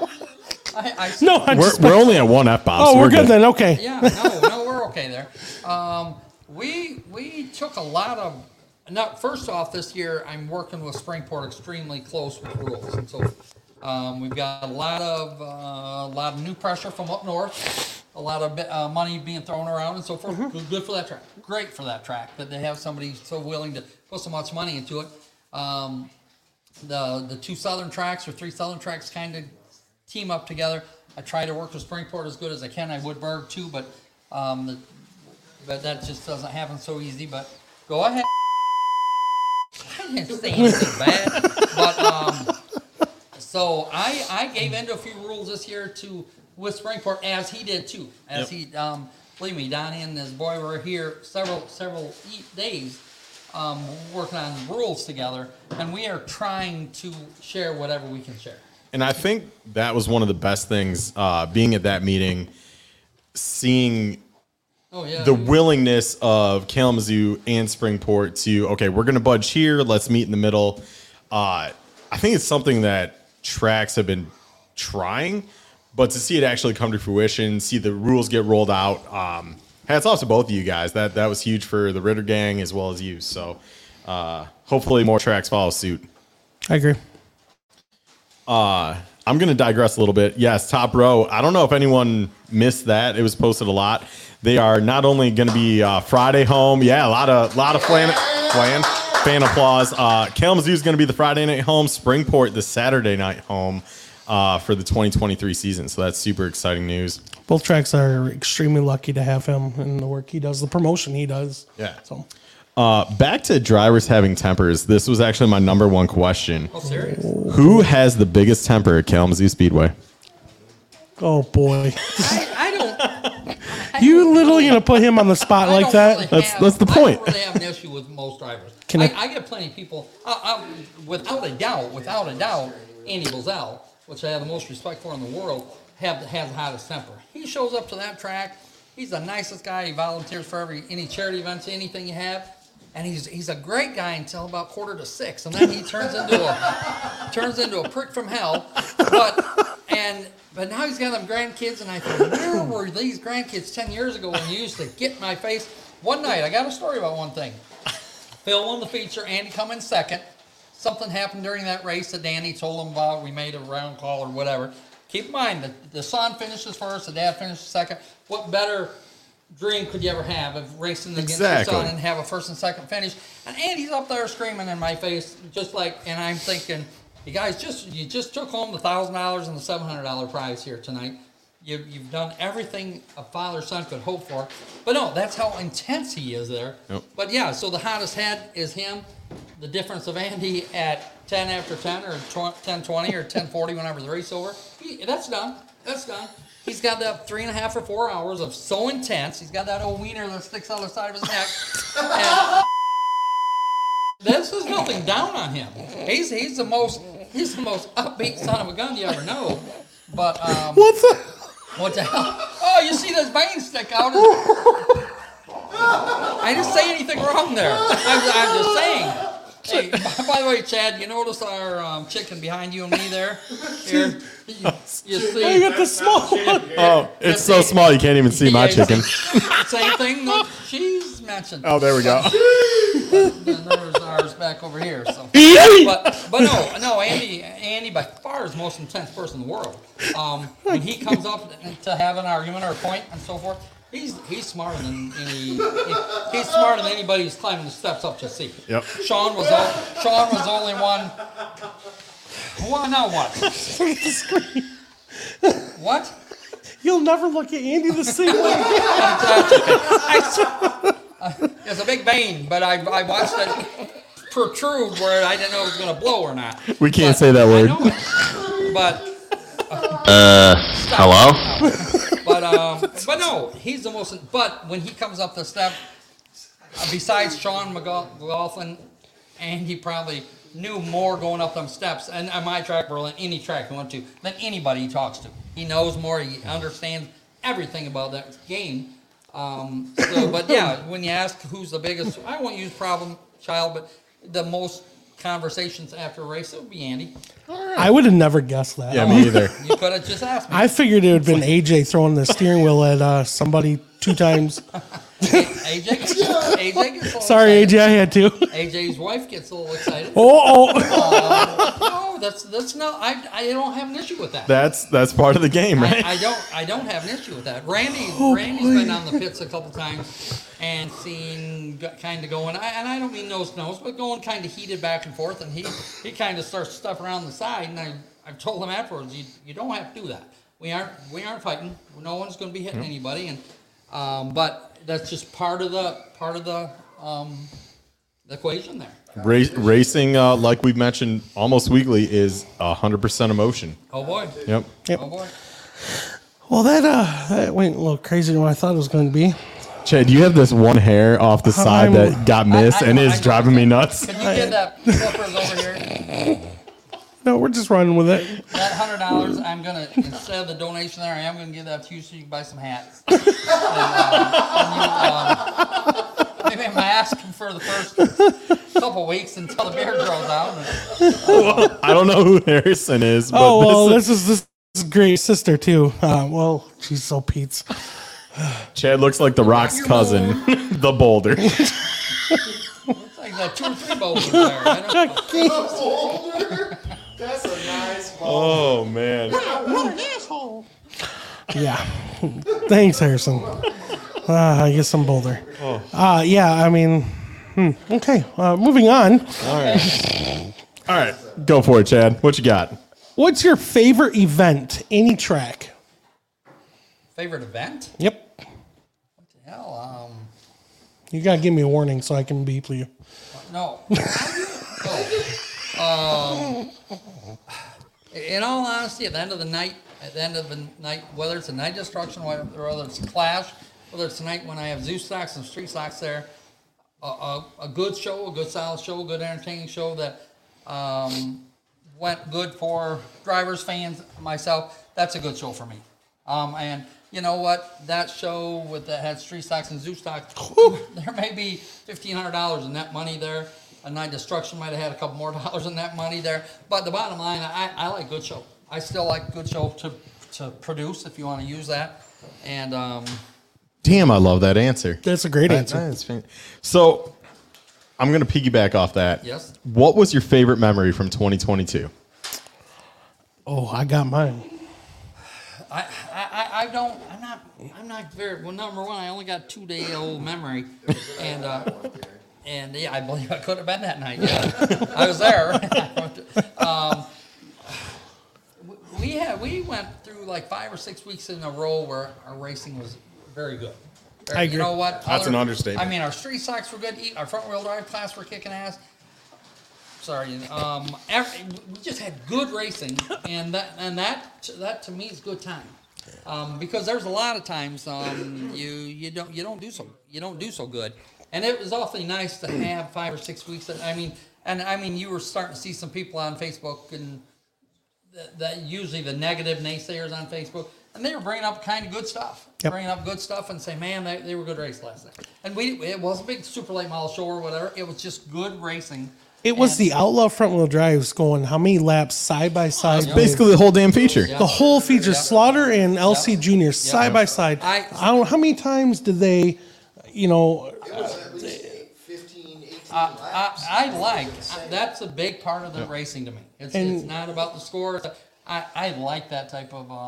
I, I No, I'm We're, just. we're only at one F bomb. oh, we're good then. Okay. Yeah, no, no, we're okay there. Um, we we took a lot of. Not first off, this year I'm working with Springport extremely close with rules, and so um, we've got a lot of uh, a lot of new pressure from up north, a lot of uh, money being thrown around, and so forth. Good, good for that track. Great for that track that they have somebody so willing to put so much money into it. Um, the the two southern tracks or three southern tracks kind of team up together. I try to work with Springport as good as I can. I would Berg too, but um, the, but that just doesn't happen so easy. But go ahead. I didn't say anything bad, but um, so I I gave into a few rules this year to with Springport as he did too. As he um, believe me, Donnie and his boy were here several several days um, working on rules together, and we are trying to share whatever we can share. And I think that was one of the best things, uh, being at that meeting, seeing Oh yeah, the we- willingness of Kalamazoo and Springport to okay, we're going to budge here. Let's meet in the middle. Uh, I think it's something that tracks have been trying, but to see it actually come to fruition, see the rules get rolled out. Um, hats off to both of you guys. That that was huge for the Ritter gang as well as you. So uh, hopefully more tracks follow suit. I agree. Uh, I'm going to digress a little bit. Yes, top row. I don't know if anyone missed that. It was posted a lot. They are not only going to be uh, Friday home. Yeah, a lot of lot of flan, flan fan applause. Uh, Kalamazoo is going to be the Friday night home. Springport the Saturday night home uh, for the 2023 season. So that's super exciting news. Both tracks are extremely lucky to have him and the work he does, the promotion he does. Yeah. So Uh, back to drivers having tempers. This was actually my number one question. Oh, serious? Who has the biggest temper at Kalamazoo Speedway? Oh boy. I, I don't. You literally gonna put him on the spot I like that? really That's- have- that's the I point. don't really have an issue with most drivers. Can I, I- I, get plenty of people. Without a doubt, without a doubt, Andy Bozell, which I have the most respect for in the world, have has the hottest temper. He shows up to that track. He's the nicest guy. He volunteers for every any charity events, anything you have. And he's he's a great guy until about quarter to six, and then he turns into a turns into a prick from hell. But and but now he's got them grandkids, and I think, where were these grandkids ten years ago when you used to get my face? One night, I got a story about one thing. Phil won the feature, Andy come in second. Something happened during that race that Danny told him about. We made a round call or whatever. Keep in mind that the son finishes first, the dad finishes second. What better dream could you ever have of racing against Exactly. your son and have a first and second finish? And Andy's up there screaming in my face, just like, and I'm thinking, you guys just you just took home the thousand dollars and the seven hundred dollar prize here tonight. You, you've done everything a father son could hope for, but no, that's how intense he is there. Yep. But yeah, so the hottest head is him. The difference of Andy at 10 after 10 or 10 20 or 10 40 whenever the race over, he, that's done. That's done. He's got that three and a half or four hours of so intense. He's got that old wiener that sticks out the side of his neck. This is nothing down on him. He's he's the most he's the most upbeat son of a gun you ever know. But um, What the? what the hell? Oh, you see this vein stick out? I didn't say anything wrong there. I'm, I'm just saying. Hey, by, by the way, Chad, you notice our um, chicken behind you and me there? Here, you, you I see. got the small one. Oh, it's so small you can't even see my Yeah, chicken. Same thing that she's mentioned. Oh, there we go. And there's ours back over here. So. But but no no Andy Andy by far is the most intense person in the world. Um, when he comes up to have an argument or a point and so forth, he's he's smarter than any he's smarter than anybody who's climbing the steps up to see. Yep. Sean was o- Sean was the only one. Well, now what? Look at the screen. What? You'll never look at Andy the same way. I, it's a big vein, but I, I watched it protrude where I didn't know it was going to blow or not. We can't But say that I word. know it. But Hello? but um, but no, he's the most. But when he comes up the step, uh, besides Sean McLaughlin, and he probably knew more going up them steps and on my track or on any track he want to than anybody he talks to. He knows more. He understands everything about that game. Um, so, but yeah, when you ask who's the biggest, I won't use problem child, but the most conversations after a race, it would be Andy. I would have never guessed that. Yeah, me either. You could have just asked me. I figured it would have been AJ throwing the steering wheel at uh, somebody two times. AJ, AJ gets a little Sorry, excited. AJ, I had to. AJ's wife gets a little excited. Oh, oh. No, that's that's no. I I don't have an issue with that. That's that's part of the game, right? I, I don't I don't have an issue with that. Randy Oh, Randy's been on the pits a couple times and seen kind of going. I, and I don't mean nose to nose, but going kind of heated back and forth. And he he kind of starts stuff around the side. And I I've told him afterwards, you you don't have to do that. We aren't we aren't fighting. No one's going to be hitting anybody. And um, but that's just part of the part of the um, the equation there. Ra- racing, uh, like we've mentioned almost weekly, is hundred percent emotion. Oh boy. Yep. Oh boy. well, that uh, that went a little crazier than what I thought it was going to be. Chad, you have this one hair off the side I'm- that got missed I- I and know- is I know. driving me nuts. Can you get that flippers over here? No, we're just running with it. That hundred dollars, I'm gonna instead of the donation there, I am gonna give that to you so you can buy some hats. and, uh, and you, um, maybe I'm asking for the first couple weeks until the beard grows out. And, I don't know who Harrison is, but Oh well, this this is this is great sister too. Uh, well, she's so Pete's. Chad looks like the Rock's cousin, the Boulder. looks like that two or three boulders there. I don't know. Boulder? That's a nice ball. Oh man. Wow, what an asshole. Yeah. Thanks, Harrison. Uh, I guess I'm bolder. Uh, yeah, I mean, hmm, okay. Uh, moving on. All right, Alright. go for it, Chad. What you got? What's your favorite event? Any track? Favorite event? Yep. What the hell, um, You gotta give me a warning so I can beep you. no. oh. Um, in all honesty, at the end of the night, at the end of the night, whether it's a night destruction, whether whether it's a clash, whether it's tonight when I have zoo stocks and street stocks there, a, a, a good show, a good solid show, a good entertaining show that um, went good for drivers, fans, myself. That's a good show for me. Um, and you know what? That show with that had street stocks and zoo stocks, there may be fifteen hundred dollars in that money there. A night destruction might have had a couple more dollars in that money there. But the bottom line, I, I like good show. I still like good show to to produce if you want to use that. And um, Damn, I love that answer. That's a great That- answer. that is fan- So, I'm gonna piggyback off that. Yes. What was your favorite memory from 2022? Oh, I got mine. I, I, I- I don't. I'm not. I'm not very. Well, number one, I only got two day old memory, and uh, and yeah, I believe I could have been that night. Yeah, I was there. um, we- we had we went through like five or six weeks in a row where our racing was very good. I agree. You know what? That's an understatement. I mean, our street stocks were good. Our front wheel drive class were kicking ass. Sorry, um, every, we just had good racing, and that and that that to me is good time, um, because there's a lot of times um, you you don't you don't do so you don't do so good, and it was awfully nice to have five or six weeks. That, I mean, and I mean, you were starting to see some people on Facebook and that, that usually the negative naysayers on Facebook, and they were bringing up kind of good stuff, Yep. bringing up good stuff, and say, "Man, they, they were good race last night." And we it wasn't a big super late model show or whatever. It was just good racing. It was And- the outlaw front wheel drives going how many laps side by side? with- Basically, the whole damn feature. the whole feature, Slaughter and LC Junior side by side. I- I, don't how many times did they, you know, It was at least eight, 15, 18 I, laps. I, I like that's a big part of the racing to me. It's, And- it's not about the score. It's- I, I like that type of. Uh,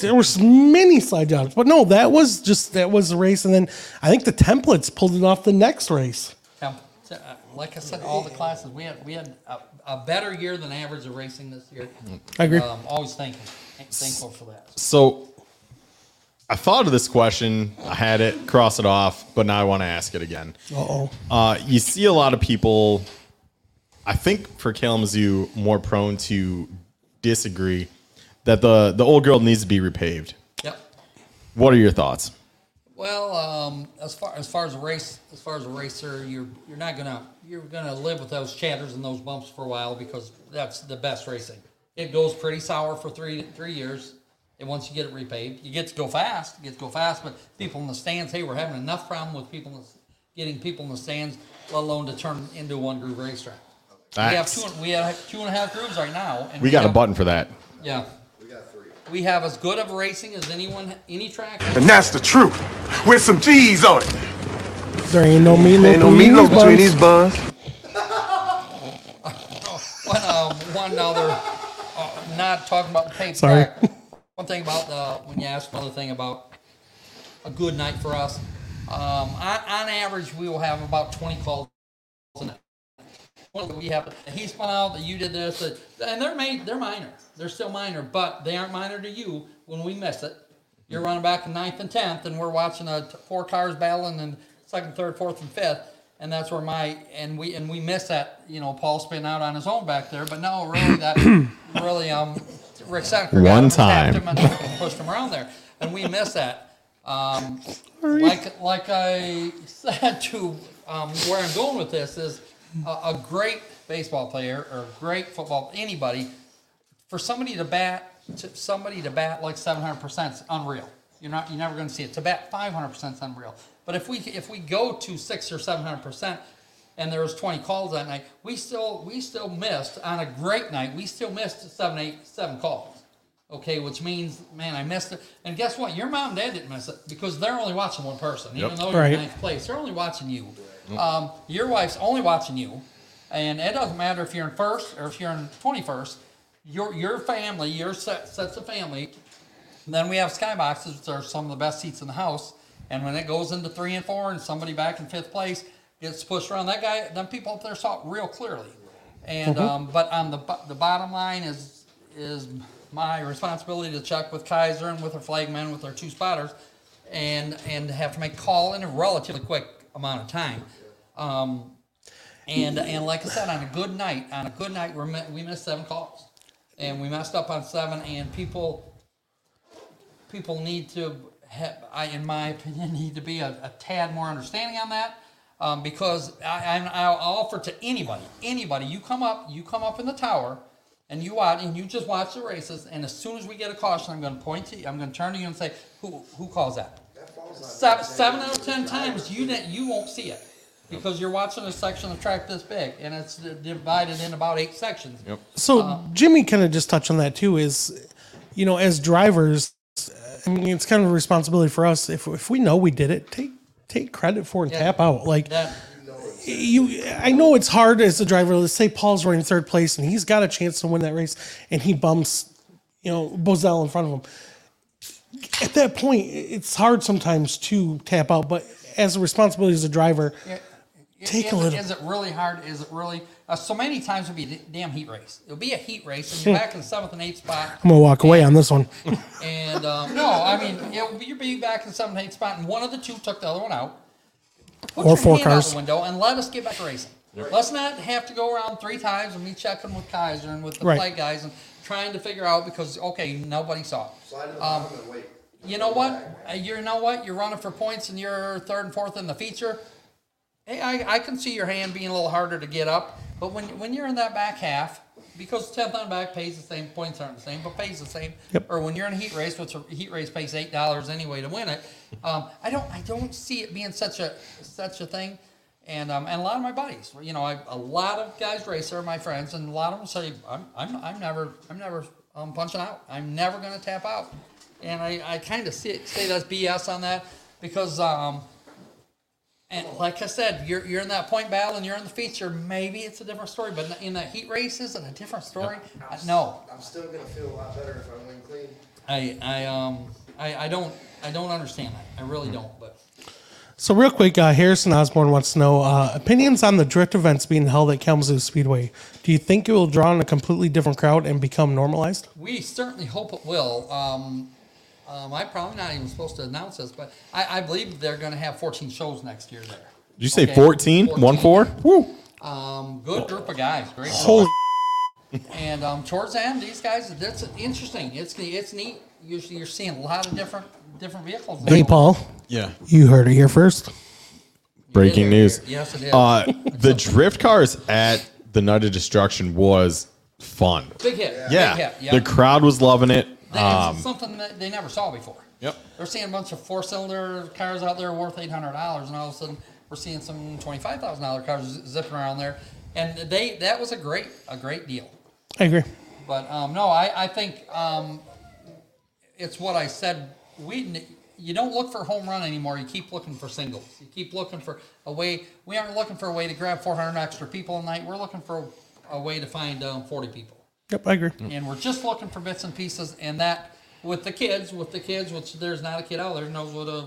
there was many slide jobs, but no, that was just that was the race, and then I think the templates pulled it off the next race. Uh, like I said, all the classes we had we had a, a better year than average of racing this year. I agree. Um, always thankful thankful for that. So, I thought of this question. I had it, cross it off, but now I want to ask it again. Uh-oh. Uh, you see a lot of people, I think for Kalamazoo, more prone to disagree that the, the old girl needs to be repaved. Yep. What are your thoughts? Well, um, as far as far as a race, as far as a racer, you're you're not gonna you're gonna live with those chatters and those bumps for a while because that's the best racing. It goes pretty sour for three three years, and once you get it repaved, you get to go fast. You get to go fast, but people in the stands, hey, we're having enough problem with people in the getting people in the stands, let alone to turn into a one groove racetrack. We have Facts. two. We have two and a half grooves right now, and We got a have- button for that. Yeah, We got three. we have as good of racing as anyone, any track. And that's the truth. With some cheese on it. There ain't no meatloaf. Ain't no between meatloaf these between buns. these buns. One, um, one other, uh, not talking about the paint Sorry. track. One thing about the, when you ask another thing about a good night for us, um, on, on average, we will have about 20 calls a night. We have, he spun out, that you did this, and they're made, they're minor. They're still minor, but they aren't minor to you when we miss it. You're running back in ninth and tenth, and we're watching a t- four cars battling in second, third, fourth, and fifth, and that's where my and we and we miss that. You know, Paul spinning out on his own back there, but no, really that really um Rick One him and tapped time. pushed him around there, and we miss that. Um, like like I said to um, where I'm going with this is a, a great baseball player or great football anybody for somebody to bat to somebody to bat like 700 percent is unreal. You're not you're never going to see it. To bat 500 percent is unreal. But if we if we go to six or 700 percent and there was 20 calls that night, we still we still missed on a great night. We still missed seven eight seven calls. Okay, which means man, I missed it. And guess what? Your mom and dad didn't miss it because they're only watching one person. Even though you're Right. in ninth place, they're only watching you. Um, your wife's only watching you. And it doesn't matter if you're in first or if you're in 21st. Your your family, your set, sets of family. And then we have skyboxes, which are some of the best seats in the house. And when it goes into three and four, and somebody back in fifth place gets pushed around, that guy, them people up there saw it real clearly. And um, but on the the bottom line is is my responsibility to check with Kaiser and with our flagmen, with our two spotters, and and have to make call in a relatively quick amount of time. Um, and and like I said, on a good night, on a good night, we're we missed seven calls, and we messed up on seven. And people people need to, have, I, in my opinion, need to be a, a tad more understanding on that. Um, because I, I, I'll offer to anybody, anybody, you come up, you come up in the tower, and you watch, and you just watch the races. And as soon as we get a caution, I'm going to point to you, I'm going to turn to you and say, who who calls that? Seven, seven out of ten times you didn't, you won't see it because you're watching a section of track this big, and it's divided in about eight sections. Yep. So Jimmy kind of just touched on that too. Is you know, as drivers, I mean, it's kind of a responsibility for us. If if we know we did it, take take credit for and Yeah. tap out. Like That you, I know it's hard as a driver. Let's say Paul's running third place and he's got a chance to win that race, and he bumps, you know, Bozell in front of him. At that point, it's hard sometimes to tap out, but as a responsibility as a driver, Take is, a it- little- Is it really hard? Is it really? Uh, so many times it'll be a damn heat race. It'll be a heat race, and you're back in the seventh and eighth spot. I'm gonna walk away on this one. And um, no, I mean it'll be, you'll be back in the seventh and eighth spot, and one of the two took the other one out. Put Or your four hand out cars. the window and let us get back to racing. Let's not have to go around three times and me checking with Kaiser and with the Right. flag guys and trying to figure out because okay, nobody saw it. Slide to the Um, bottom and wait. You know what? Uh, You know what? You're running for points and you're third and fourth in the feature. Hey, I, I can see your hand being a little harder to get up, but when when you're in that back half, because tenth on back pays the same, points aren't the same, but pays the same. Yep. Or when you're in a heat race, which a heat race pays eight dollars anyway to win it. Um, I don't I don't see it being such a such a thing. And um, and a lot of my buddies, you know, I, a lot of guys race are my friends, and a lot of them say I'm I'm, I'm never I'm never um, punching out. I'm never going to tap out. And I, I kind of say, say that's BS on that because um, and like I said, you're, you're in that point battle and you're in the feature. Maybe it's a different story, but in that heat race, is it a different story? Uh, No, I'm still gonna feel a lot better if I win clean. I, I, um, I, I don't, I don't understand that. I really don't. But So real quick, uh, Harrison Osborne wants to know uh, opinions on the drift events being held at Kalamazoo Speedway. Do you think it will draw in a completely different crowd and become normalized? we certainly hope it will. Um, um, I'm probably not even supposed to announce this, but I, I believe they're going to have 14 shows next year there. Did you say Okay, 14? 1 4? Woo. Um, good group of guys. Great. group. Holy And um, towards the end, these guys, that's interesting. It's it's neat. You're, you're seeing a lot of different different vehicles. Hey, Paul, Yeah. you heard it here first. Breaking news. Yes, it is. Uh, the drift cars at the Night of Destruction was fun. Big hit. Yeah. Big hit. Yep. The crowd was loving it. They- Um, something that they never saw before. Yep. They're seeing a bunch of four cylinder cars out there worth eight hundred dollars, and all of a sudden we're seeing some twenty-five thousand dollar cars zipping around there, and they that was a great a great deal. I agree. But um, no, I, I think um, it's what I said. We you don't look for home run anymore. You keep looking for singles. You keep looking for a way. We aren't looking for a way to grab 400 extra people a night. We're looking for a, a way to find um, 40 people. Yep, I agree. And we're just looking for bits and pieces. And that with the kids, with the kids, which there's not a kid out there knows what a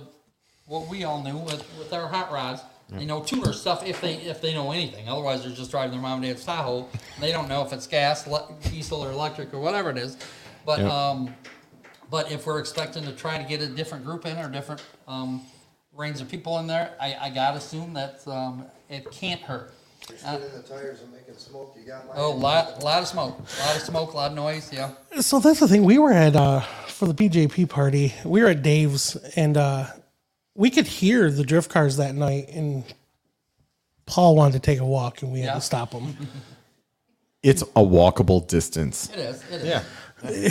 what we all knew with, with our hot rods. You know, tuner stuff if they if they know anything. Otherwise, they're just driving their mom and dad's Tahoe. They don't know if it's gas, le- diesel, or electric or whatever it is. But Yep. um, but if we're expecting to try to get a different group in or different um, range of people in there, I, I gotta assume that um, it can't hurt. Spinning the tires and making smoke, you got my. Oh, lot lot of smoke, A lot of smoke, lot of noise. Yeah. So that's the thing. We were at uh for the BJP party. We were at Dave's, and uh we could hear the drift cars that night. And Paul wanted to take a walk, and we had Yeah. to stop him. It's a walkable distance. It is. It is.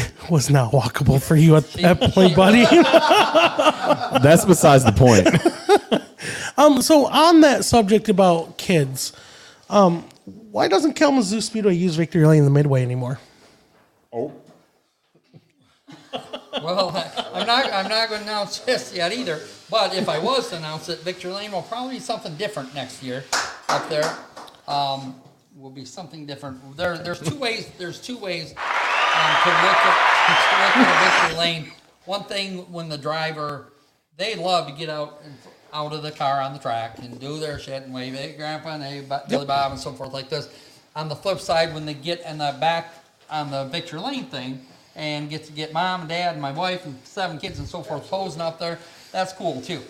It was not walkable for you at that point, buddy. That's besides the point. um. So on that subject about kids, um, why doesn't Kalamazoo Speedway use Victory Lane in the Midway anymore? Oh. Well, I'm not. I'm not going to announce this yet either. But if I was to announce it, Victor Lane will probably be something different next year up there. Um, will be something different. There, there's two ways. There's two ways um, to look at to look at Victor Lane. One thing when the driver, they love to get out and out of the car on the track and do their shit and wave, hey grandpa and hey Billy Bob and so forth like this. On the flip side, when they get in the back on the Victor Lane thing and get to get mom and dad and my wife and seven kids and so forth posing up there, that's cool too.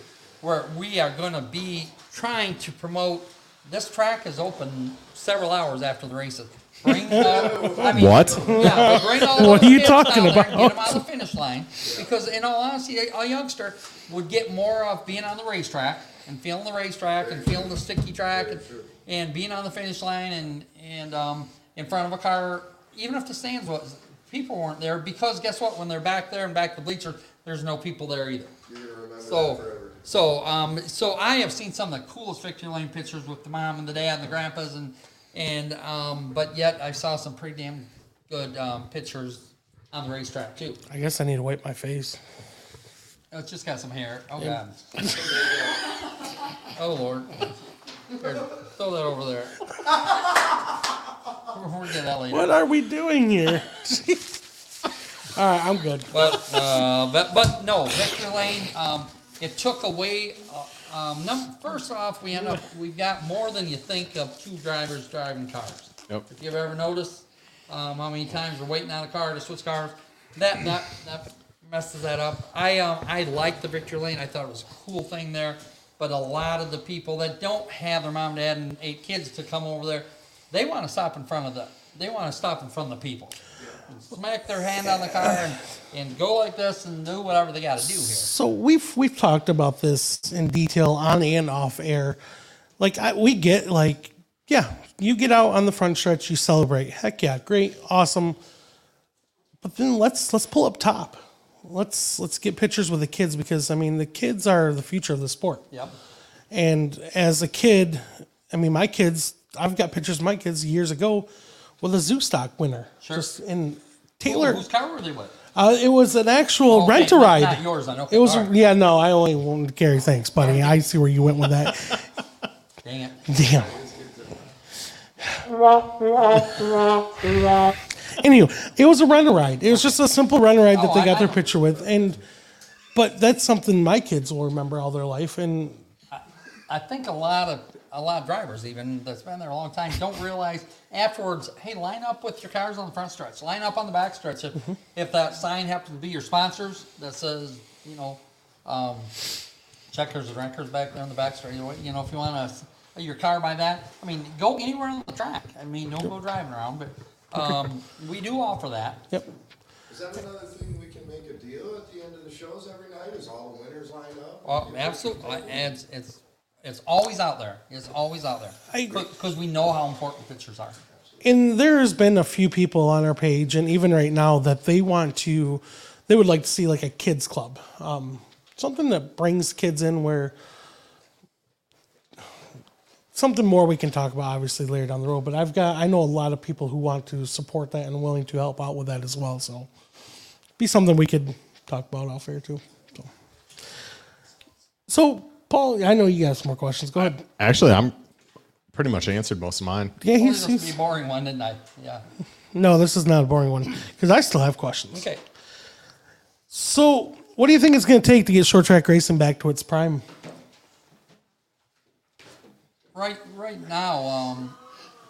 Where we are going to be trying to promote. This track is open several hours after the races. Bring, uh, I mean, What? yeah, bring all What are you talking down there and about? Get them on the finish line. Because in all honesty, a, a youngster would get more of being on the racetrack and feeling the racetrack and feeling the sticky track and, and being on the finish line and and um, in front of a car, even if the stands was people weren't there. Because guess what? When they're back there and back the bleacher, there's no people there either. You're gonna remember that So, so, um, so I have seen some of the coolest victory lane pictures with the mom and the dad and the grandpas and and um, but yet I saw some pretty damn good um, pictures on the racetrack too. I guess I need to wipe my face. Oh, It's just got some hair. Oh god. oh lord. Here, throw that over there. We'll get that later. What are we doing here? All right, I'm good. But uh, but but no, Victor Lane. Um, it took away. Um, num- first off, we end up we've got more than you think of two drivers driving cars. Yep. If you've ever noticed um, how many times we're waiting on a car to switch cars, that that that messes that up. I um, I like the Victor Lane. I thought it was a cool thing there. But a lot of the people that don't have their mom, dad, and eight kids to come over there, they want to stop in front of the. They want to stop in front of the people. Smack their hand on the car and, and go like this and do whatever they got to do here. So we've we've talked about this in detail on and off air. Like I, we get like yeah, you get out on the front stretch, you celebrate. Heck yeah, great, awesome. But then let's let's pull up top. Let's let's get pictures with the kids because I mean the kids are the future of the sport. Yep. And as a kid, I mean my kids, I've got pictures of my kids years ago with the zoo stock winner. Sure. Just in Taylor. whose car were they with? Uh, it was an actual Okay, rent a ride. not yours then, okay, It was right. yeah. No, I only wanted Gary. Thanks, buddy. I see where you went with that. Dang it. Damn. Anyway, it was a rent a ride. It was just a simple rent a ride that Oh, they got I their know. picture with, and but that's something my kids will remember all their life. And I think a lot of a lot of drivers even that's been there a long time don't realize afterwards. Hey, line up with your cars on the front stretch. Line up on the back stretch. If, Mm-hmm. if that sign happens to be your sponsors that says you know um, checkers and wreckers back there on the back stretch. You know, if you want to your car by that. I mean, go anywhere on the track. I mean, don't go driving around, but. Um, we do offer that. yep, Is that another thing we can make a deal at the end of the shows every night? Is all the winners lined up? Well, absolutely, and it's, it's it's always out there. It's always out there. I agree. Because we know how important pictures are. and there's been a few people on our page, and even right now that they want to, they would like to see like a kids club, um, something that brings kids in where something more we can talk about obviously later down the road. But I've got I know a lot of people who want to support that and willing to help out with that as well. So be something we could talk about off air too. So, so Paul, I know you got some more questions. Go ahead. Actually, I'm pretty much answered most of mine. Yeah, Well, he's, this must be he's a boring one, didn't I? Yeah. no, this is not a boring one because I still have questions. Okay. So, what do you think it's going to take to get short track racing back to its prime? Right, right now, um,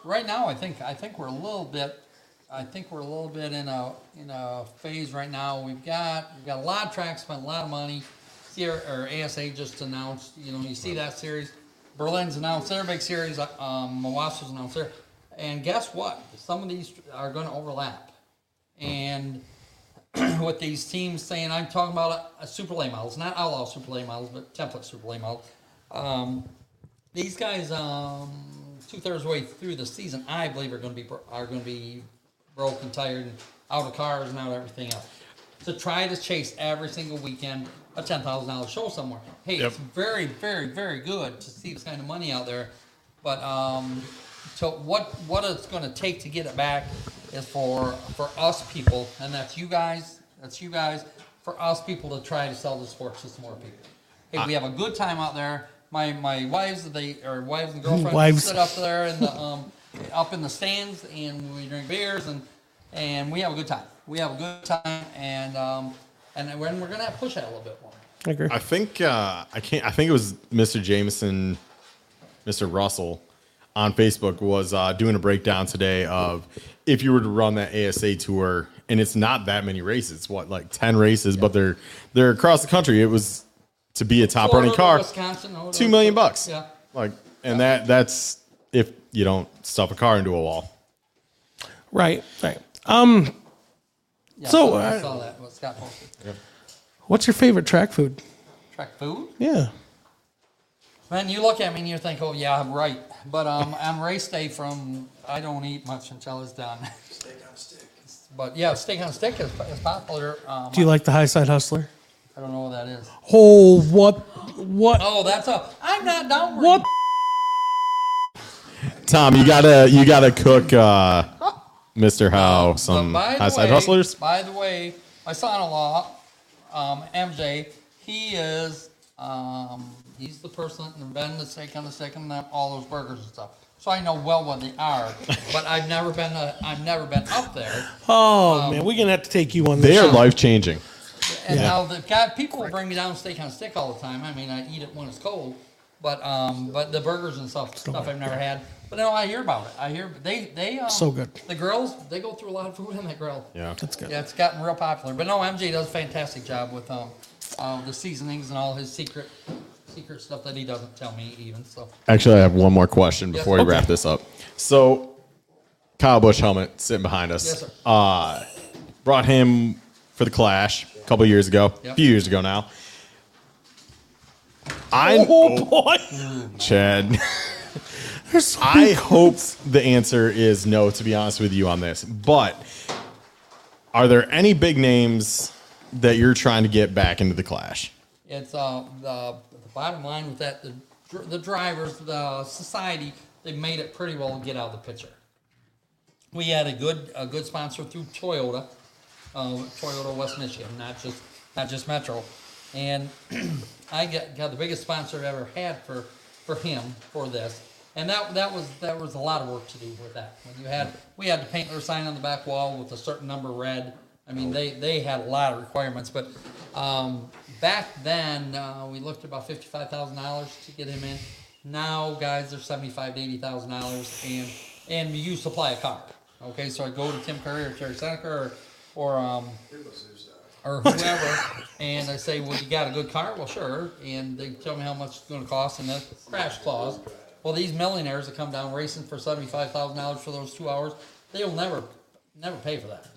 right now, I think I think we're a little bit, I think we're a little bit in a in a phase right now. We've got we've got a lot of tracks, spent a lot of money. CRA or ASA just announced, you know, you see that series. Berlin's announced their big series. Um, Mawasa's announced their, and guess what? Some of these are going to overlap, and with these teams saying, I'm talking about a, a super late models, not outlaw super late models, but template super late models. Um, these guys, um, two thirds way through the season, I believe are going to be are going to be broke and tired and out of cars and out of everything else. To try to chase every single weekend a ten thousand dollar show somewhere. Hey, Yep. it's very, very, very good to see this kind of money out there, but um, so what what it's going to take to get it back is for for us people, and that's you guys, that's you guys, for us people to try to sell the sports to some more people. Hey, we have a good time out there. My my wives, they or wives and girlfriends Wives. sit up there in the um, up in the stands, and we drink beers and and we have a good time. We have a good time, and um, and when we're gonna push that a little bit more. I agree. I think uh, I can't. I think it was Mr. Jameson, Mr. Russell, on Facebook was uh, doing a breakdown today of if you were to run that ASA tour, and it's not that many races. It's what like ten races, but they're they're across the country. It was to be a top running car, Wisconsin, two million bucks. Yeah. like, and that that's if you don't stuff a car into a wall. Right, right. Um, Yeah, So, I uh, saw that. What Scott posted. What's your favorite track food? Track food. Yeah. Man, you look at me and you think, oh yeah, I'm right. But um, on race day, from I don't eat much until it's done. Steak on stick. But yeah, steak on stick is, is popular. Um, Do you like the high side hustler? I don't know what that is. Oh, what, what, Oh, that's a. I'm not down. with what? Tom, you gotta you gotta cook uh, Mr. Howe some by the high side hustlers. By the way, my son-in-law, um, MJ, he is um, he's the person that invented the steak on the stick and all those burgers and stuff. So I know well what they are, but I've never been uh, I've never been up there. Oh man, we're gonna have to take you on. They this are life changing. And now the guy, people will bring me down steak on stick all the time. I mean, I eat it when it's cold, but um, but the burgers and stuff, stuff I've never had. But no, I hear about it. I hear they they um, So good. The girls they go through a lot of food on that grill. Yeah. That's good. Yeah, it's gotten real popular. But no, MJ does a fantastic job with um, uh, the seasonings and all his secret secret stuff that he doesn't tell me even. So Actually, I have one more question before Yes. we wrap this up. So, Kyle Busch helmet sitting behind us. Yes, sir. Uh, brought him for the Clash a couple years ago, a Yep. few years ago now. I, Oh boy, Chad, There's so I hope the answer is no. To be honest with you on this, but are there any big names that you're trying to get back into the Clash? it's uh, the the bottom line with that the the drivers, the society, they made it pretty well to get out of the picture. We had a good a good sponsor through Toyota, uh, Toyota West Michigan, not just not just Metro, and I got, got the biggest sponsor I've ever had for for him for this, and that that was that was a lot of work to do with that. When you had we had to paint their sign on the back wall with a certain number red. I mean, they they had a lot of requirements, but um, back then uh, we looked at about fifty five thousand dollars to get him in. Now, guys, they're seventy five to eighty thousand dollars, and and you supply a car. Okay, so I go to Tim Curry or Terry Senneker or or um, or whoever, and I say, "Well, you got a good car?" Well, sure. And they tell me how much it's going to cost and the crash clause. Well, these millionaires that come down racing for seventy-five thousand dollars for those two hours, they'll never, never pay for that.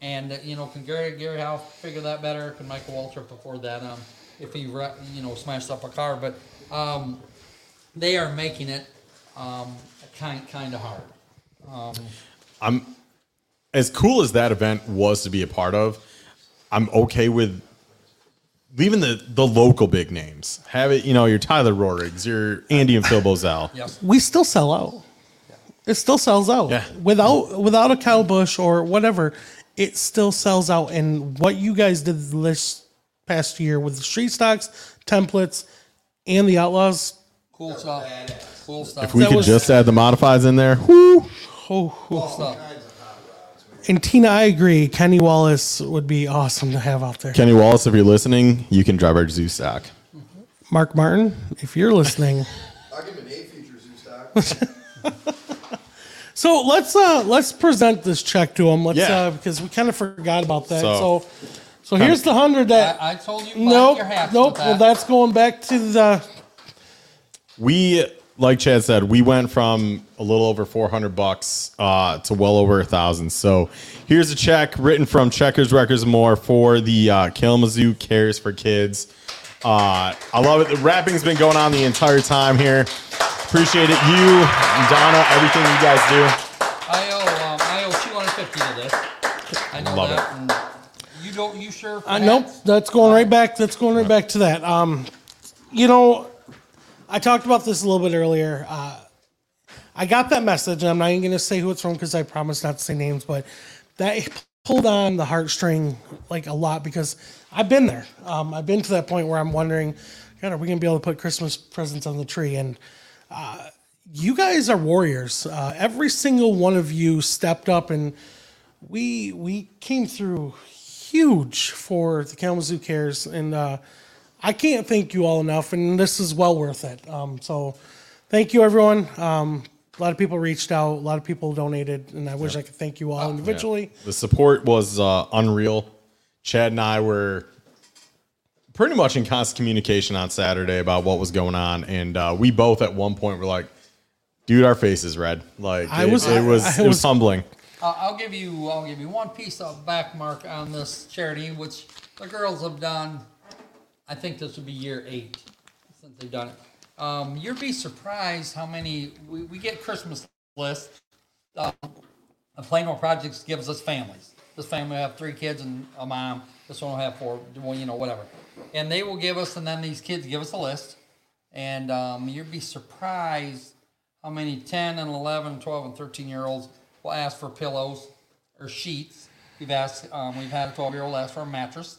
And uh, you know, can Gary Gary Howe figure that better? Can Michael Waltrip afford that? Um, if he re- you know smashed up a car, but um, they are making it um, kind kind of hard. I'm as cool as that event was to be a part of. I'm okay with leaving the the local big names. Have it, you know, your Tyler Roahrigs, your Andy and Phil Bozell. Yes. we still sell out. It still sells out. Yeah. Without without a Kyle Busch or whatever, it still sells out. And what you guys did this past year with the street stocks, templates, and the outlaws. Cool stuff. Cool stuff. If we That could was- just add the modifies in there, whoo. Oh, cool stuff. And Tina, I agree. Kenny Wallace would be awesome to have out there. Kenny Wallace, if you're listening, you can drive our zoo stock. Mark Martin, if you're listening. I'll give him an eight feature zoo stock. So let's uh let's present this check to him. Let's Yeah. uh because we kind of forgot about that. So- So so, here's the hundred that I, I told you. nope your nope. with Well, that's going back to the We, like Chad said, we went from a little over 400 bucks uh, to well over a thousand. So here's a check written from Checkers Wreckers and More for the uh, Kalamazoo Cares for Kidz. Uh, I love it. The rapping's been going on the entire time here. Appreciate it. You, Donna, everything you guys do. I owe um, I owe 250 to this. I know Love that. And you don't. You sure? uh, nope. That's going right back. That's going right back to that. Um, you know, I talked about this a little bit earlier. Uh, I got that message, and I'm not even going to say who it's from because I promised not to say names, but that pulled on the heartstring like a lot because I've been there. Um, I've been to that point where I'm wondering, God, are we going to be able to put Christmas presents on the tree? And uh, you guys are warriors. Uh, every single one of you stepped up, and we we came through huge for the Kalamazoo Cares, and uh, I can't thank you all enough. And this is well worth it. Um, so, thank you, everyone. Um, a lot of people reached out. A lot of people donated, and I wish I could thank you all individually. The support was uh, unreal. Chad and I were pretty much in constant communication on Saturday about what was going on, and uh, we both at one point were like, "Dude, our face is red." Like I it, was- it was, I- I it was was- humbling. Uh, I'll give you. I'll give you one piece of back mark on this charity, which the girls have done. I think this would be year eight since they've done it. Um, you'd be surprised how many we, we get Christmas lists. Um, and Plano Projects gives us families. This family will have three kids and a mom. This one will have four. Well, you know, whatever. And they will give us, and then these kids give us a list. And um, you'd be surprised how many 10 and 11, 12, and 13 year olds will ask for pillows or sheets. We've asked, um, we've had a 12 year old ask for a mattress.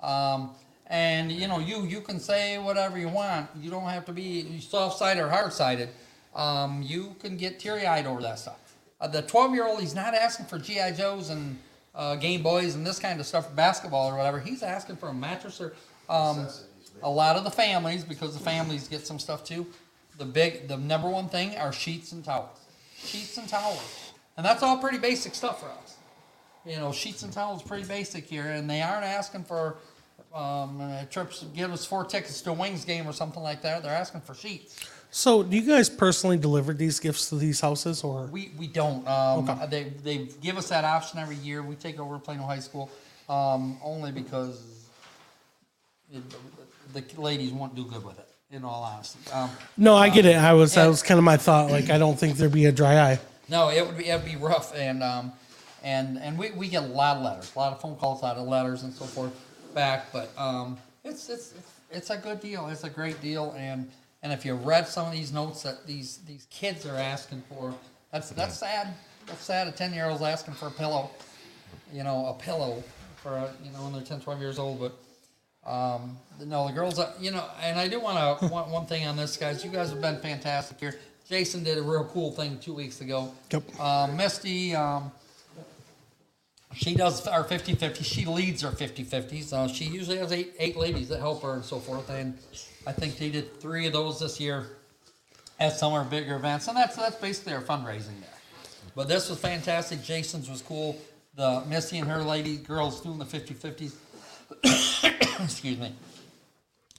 Um, and you know, you you can say whatever you want. You don't have to be soft sided or hard sided. Um, you can get teary eyed over that stuff. Uh, the 12 year old, he's not asking for GI Joes and uh, Game Boys and this kind of stuff, basketball or whatever. He's asking for a mattress or um, a lot of the families because the families get some stuff too. The big, the number one thing are sheets and towels. Sheets and towels, and that's all pretty basic stuff for us you know, sheets and towels pretty basic here, and they aren't asking for um, uh, trips. Give us four tickets to a Wings game or something like that. They're asking for sheets. So, do you guys personally deliver these gifts to these houses, or We we don't. Um, They they give us that option every year. We take over Plano High School um, only because it, the ladies won't do good with it. In all honesty, um, no? I get it. I was that was kind of my thought. Like, I don't think there'd be a dry eye. No, it would be it'd be rough, and um, and and we, we get a lot of letters, a lot of phone calls, a lot of letters, and so forth back. But um, it's it's it's, it's a good deal. It's a great deal, and and if you read some of these notes that these these kids are asking for, that's that's sad. That's sad. A ten year old's asking for a pillow, you know, a pillow for a, you know when they're 10, 12 years old, but. Um, no, the girls, are, you know, and I do want to one, one thing on this, guys. You guys have been fantastic here. Jason did a real cool thing two weeks ago. Yep. Um, Misty, um, she does our 50 50. She leads our 50 50s. Uh, she usually has eight, eight ladies that help her and so forth. And I think they did three of those this year at some of our bigger events. And that's, that's basically our fundraising there. But this was fantastic. Jason's was cool. The Missy and her lady girls doing the 50 50s. Excuse me.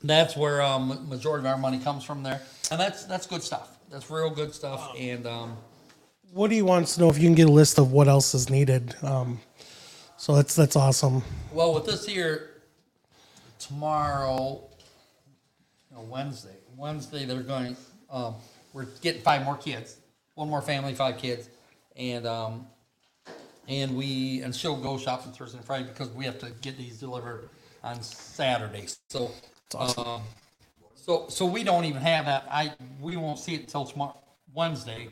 That's where um, majority of our money comes from there, and that's that's good stuff. That's real good stuff. And um, What do you want to know if you can get a list of what else is needed? Um, so that's that's awesome. well, with this here, tomorrow, no, Wednesday. Wednesday they're going. Um, we're getting five more kids, one more family, five kids, and um, and we and she'll go shopping Thursday and Friday because we have to get these delivered on Saturday. So, um, so so we don't even have that. I we won't see it until tomorrow Wednesday.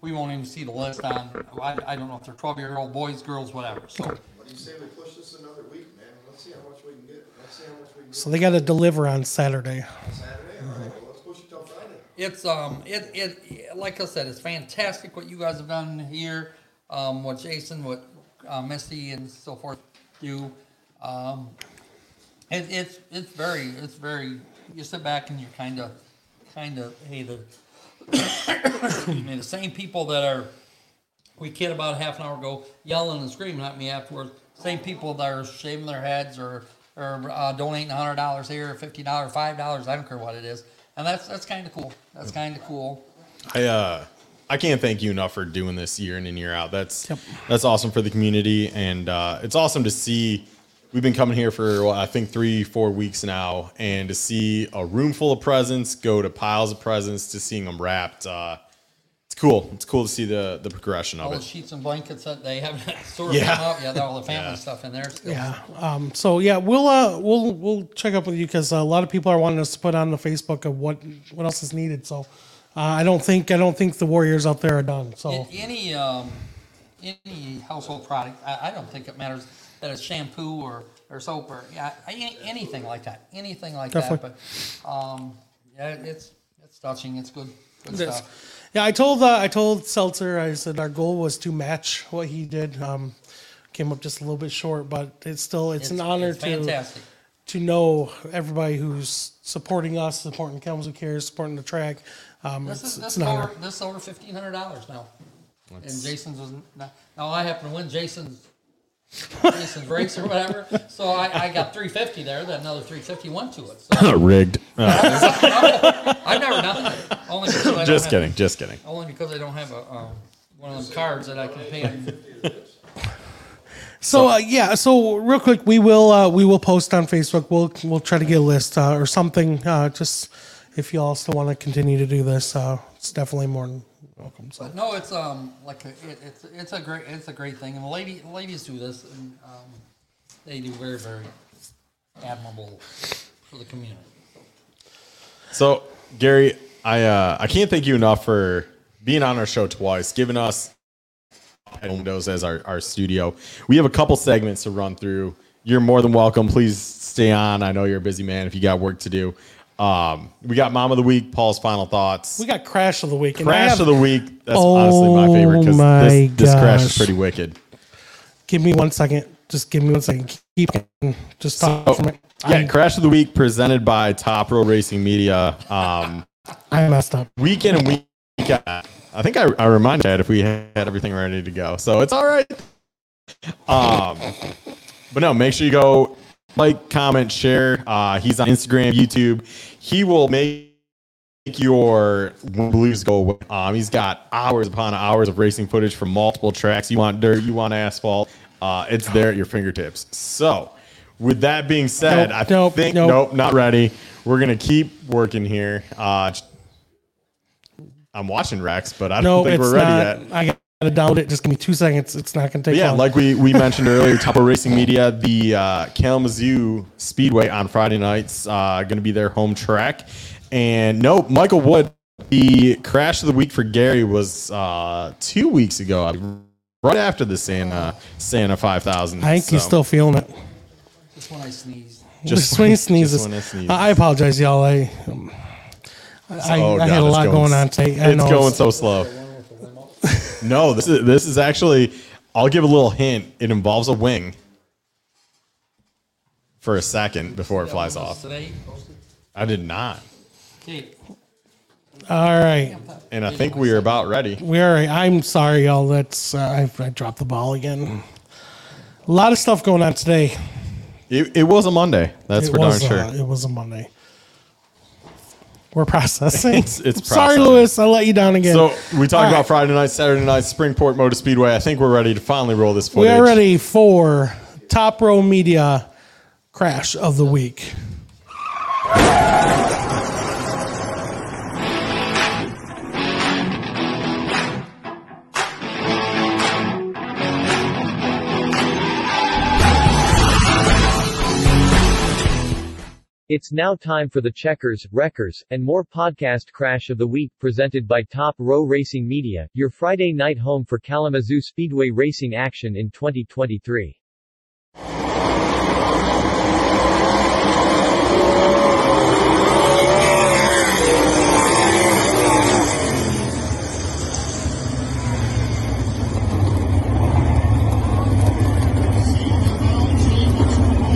We won't even see the list on. I, I don't know if they're twelve year old boys, girls, whatever. So you say we push this another week, man? Let's see how much we can get. Let's see how much we can get So they got to deliver on Saturday. Saturday. All right, well, let's push it till Friday. it's um it it like I said, it's fantastic what you guys have done here. Um, what Jason, what uh, Misty, and so forth do. Um, it, it's it's very it's very. You sit back and you're kind of kind of hey the excuse me, the same people that are we kid about half an hour ago yelling and screaming at me afterwards. Same people that are shaving their heads or or uh, donating hundred dollars here, fifty dollars, five dollars. I don't care what it is, and that's that's kind of cool. That's kind of cool. I uh I can't thank you enough for doing this year in and year out. That's that's awesome for the community, and uh, it's awesome to see. We've been coming here for well, I think three, four weeks now, and to see a room full of presents go to piles of presents to seeing them wrapped. Uh, it's cool. It's cool to see the the progression All of the it. sheets and blankets that they haven't sort of Yeah. out. Yeah, all the family Yeah. stuff in there. Still. Yeah. Um, so yeah, we'll uh, we'll we'll check up with you because a lot of people are wanting us to put on the Facebook of what what else is needed. So uh, I don't think I don't think the Warriors out there are done. So A- Any um, any household product, I, I don't think it matters that it's shampoo or, or soap or yeah, anything like that. Anything like Definitely. that. But um, yeah, it's it's touching. It's good. Good stuff. Yeah, I told uh, I told Seltzer I said our goal was to match what he did. Um, came up just a little bit short, but it's still it's, an honor it's to fantastic. to know everybody who's supporting us, supporting Kalamazoo Cares, supporting the track. Um, This it's, is it's this an is honor. over this is over fifteen hundred dollars now. and Jason's was now, now I happen to win Jason's Jason's race or whatever. So I, I got three fifty there. Then another three fifty went to it. So Rigged. I've never done it. Only because I don't just have- kidding. Just kidding. Only because I don't have a um, one of them cards that I can pay. So uh, yeah, so real quick, we will uh, we will post on Facebook. We'll we'll try to get a list uh, or something. Uh, just if you all still want to continue to do this, uh, it's definitely more than welcome. So But no, it's um like a, it, it's it's a great it's a great thing, and the lady ladies do this, and um, they do very very admirable for the community. So, Gary, I uh, I can't thank you enough for being on our show twice, giving us windows as our, our studio. We have a couple segments to run through. You're more than welcome. Please stay on. I know you're a busy man if you got work to do. Um, we got Mom of the Week, Paul's final thoughts. we got crash of the week. and Crash have- of the Week. That's Oh honestly my favorite because this, this crash is pretty wicked. Give me one second. Just give me one second. Keep just talk it. Yeah, I, Crash of the Week presented by Top Row Racing Media. Um, I messed up. weekend and week. out. I think I, I reminded Chad if we had everything ready to go. So it's all right. Um, but no, make sure you go like, comment, share. Uh, he's on Instagram, YouTube. He will make your blues go away. Um, he's got hours upon hours of racing footage from multiple tracks. You want dirt, you want asphalt. Uh, it's there at your fingertips. So, with that being said, Nope, I nope, think nope. nope, not ready. We're gonna keep working here. Uh, I'm watching Rex, but I don't think we're ready not. yet. I gotta download it. Just give me two seconds. It's not gonna take Yeah, long. like we, we mentioned earlier, Top Row Racing Media, the uh, Kalamazoo Speedway on Friday nights, uh, going to be their home track. And no, Michael Wood, the crash of the week for Gary was uh, two weeks ago, right after the Santa Santa 5000. I think he's So, still feeling it. Just when I sneeze. Just, when he just when it sneezes. I apologize, y'all. I um, I, Oh, I God, had a lot going, on today. I It's know going so slow. no, this is this is actually. I'll give a little hint. It involves a wing for a second before it flies off. I did not, okay. All right. and I think we are about ready. We are. I'm sorry, y'all. That's uh, I, I dropped the ball again. A lot of stuff going on today. It, it was a Monday. That's it for darn uh, sure. it was a Monday. We're processing. It's- it's sorry, processing. Lewis. I let you down again. So we talked All about. Friday night, Saturday night, Springport Motor Speedway. I think we're ready to finally roll this footage. we are ready for Top Row Media crash of the week. It's now time for the Checkers, Wreckers, and more podcast crash of the week presented by Top Row Racing Media, your Friday night home for Kalamazoo Speedway racing action in 2023.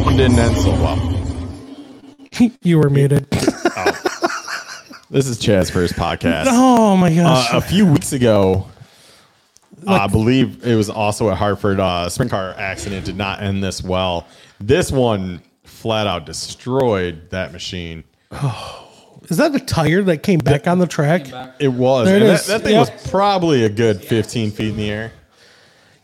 One didn't end so well. You were muted. This is Chad's first podcast. oh my gosh. Uh, a few weeks ago, I believe it was also a Hartford uh, sprint car accident. Did not end this well. This one flat out destroyed that machine. Is that the tire that came back on the track? It was. There it and is. That, that thing Yep. was probably a good 15 feet in the air.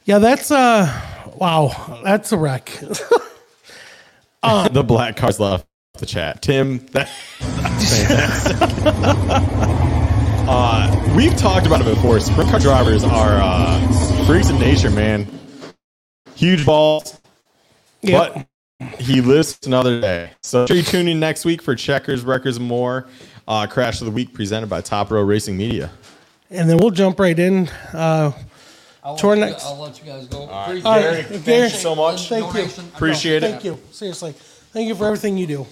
Yeah, that's uh wow, that's a wreck. the black cars left the chat. Tim, that, uh, we've talked about it before. Sprint car drivers are uh, freaks of nature, man. Huge balls, Yep. but he lives another day. So sure you tune in next week for Checkers, Wreckers, and more. Uh, Crash of the Week presented by Top Row Racing Media. and then we'll jump right in. Uh I'll, To our let you, next- I'll let you guys go. Appreciate all it. Thank Gary, you so much. Thank you. Appreciate it. Thank you. Seriously. Thank you for everything you do.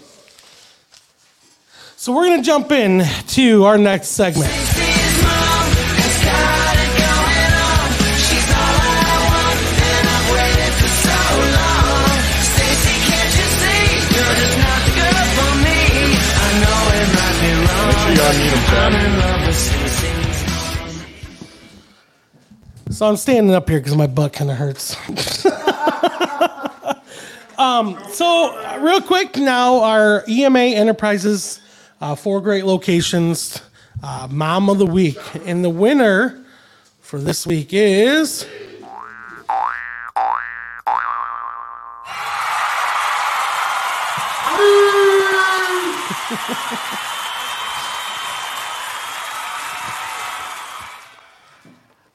So we're gonna jump in to our next segment. So I'm standing up here because my butt kind of hurts. um, so real quick now, our EMA Enterprises, uh, four great locations, uh, Mom of the Week, and the winner for this week is.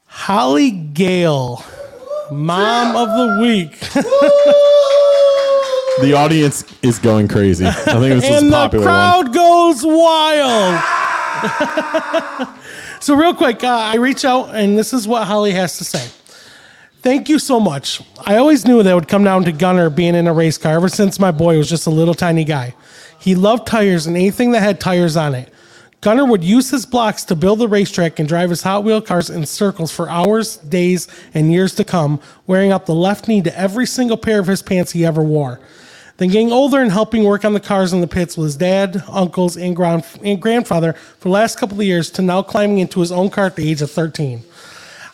Holly Gale, Mom of the Week. The audience is going crazy. I think this is and the popular one. crowd goes wild. so, real quick, uh, I reach out, and this is what Holly has to say. Thank you so much. I always knew that it would come down to Gunner being in a race car ever since my boy was just a little tiny guy. He loved tires and anything that had tires on it. Gunner would use his blocks to build the racetrack and drive his Hot Wheel cars in circles for hours, days, and years to come, wearing up the left knee to every single pair of his pants he ever wore. Then getting older and helping work on the cars in the pits with his dad, uncles, and, grand- and grandfather for the last couple of years to now climbing into his own car at the age of 13.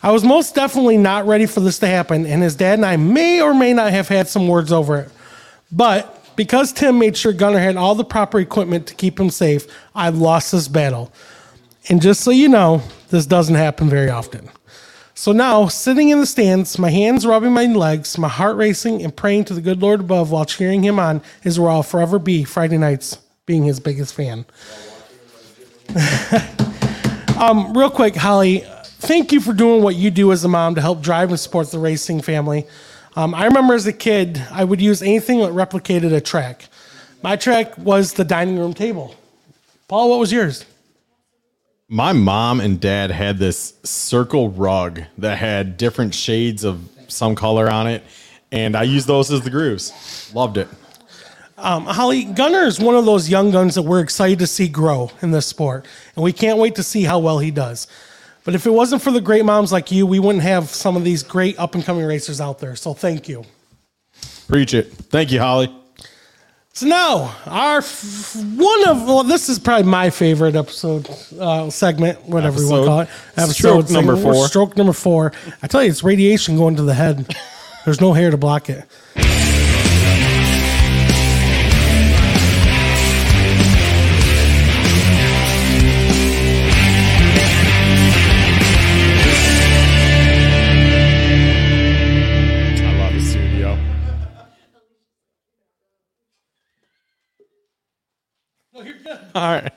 I was most definitely not ready for this to happen, and his dad and I may or may not have had some words over it. But because Tim made sure Gunner had all the proper equipment to keep him safe, I lost this battle. And just so you know, this doesn't happen very often. So now, sitting in the stands, my hands rubbing my legs, my heart racing, and praying to the good Lord above while cheering him on is where I'll forever be Friday nights, being his biggest fan. um, real quick, Holly, thank you for doing what you do as a mom to help drive and support the racing family. Um, I remember as a kid, I would use anything that replicated a track. My track was the dining room table. Paul, what was yours? My mom and dad had this circle rug that had different shades of some color on it, and I used those as the grooves. Loved it. Um, Holly, Gunner is one of those young guns that we're excited to see grow in this sport, and we can't wait to see how well he does. But if it wasn't for the great moms like you, we wouldn't have some of these great up and coming racers out there. So thank you. Preach it. Thank you, Holly. So now, our f- one of well, this is probably my favorite episode uh, segment, whatever you want to call it. Stroke number four. Stroke number four. I tell you, it's radiation going to the head. There's no hair to block it. All right.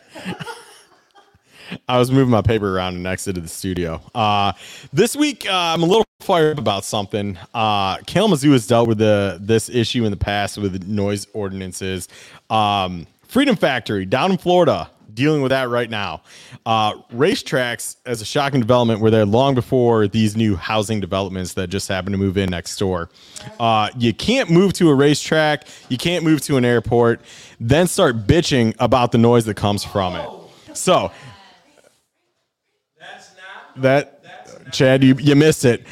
I was moving my paper around and exited the studio. Uh, this week, uh, I'm a little fired up about something. Uh, Kalamazoo has dealt with the this issue in the past with noise ordinances um, Freedom Factory down in Florida, dealing with that right now. Uh, racetracks, as a shocking development, were there long before these new housing developments that just happened to move in next door. Uh, you can't move to a racetrack, you can't move to an airport, then start bitching about the noise that comes from it. So, that Chad, you, you missed it.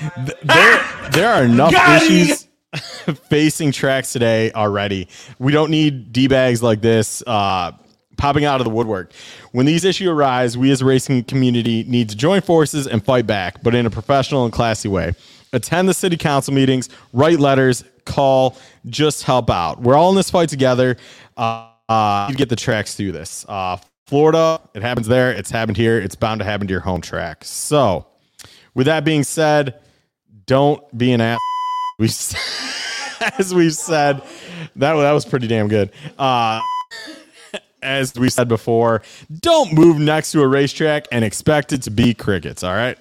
There, there are enough issues facing tracks today already. We don't need d bags like this uh, popping out of the woodwork. When these issues arise, we as a racing community need to join forces and fight back, but in a professional and classy way. Attend the city council meetings, write letters, call, just help out. We're all in this fight together. Uh, uh, you get the tracks through this. Uh, Florida, it happens there. It's happened here. It's bound to happen to your home track. So, with that being said, don't be an ass. We, as we've said, that that was pretty damn good. Uh, as we said before, don't move next to a racetrack and expect it to be crickets. All right.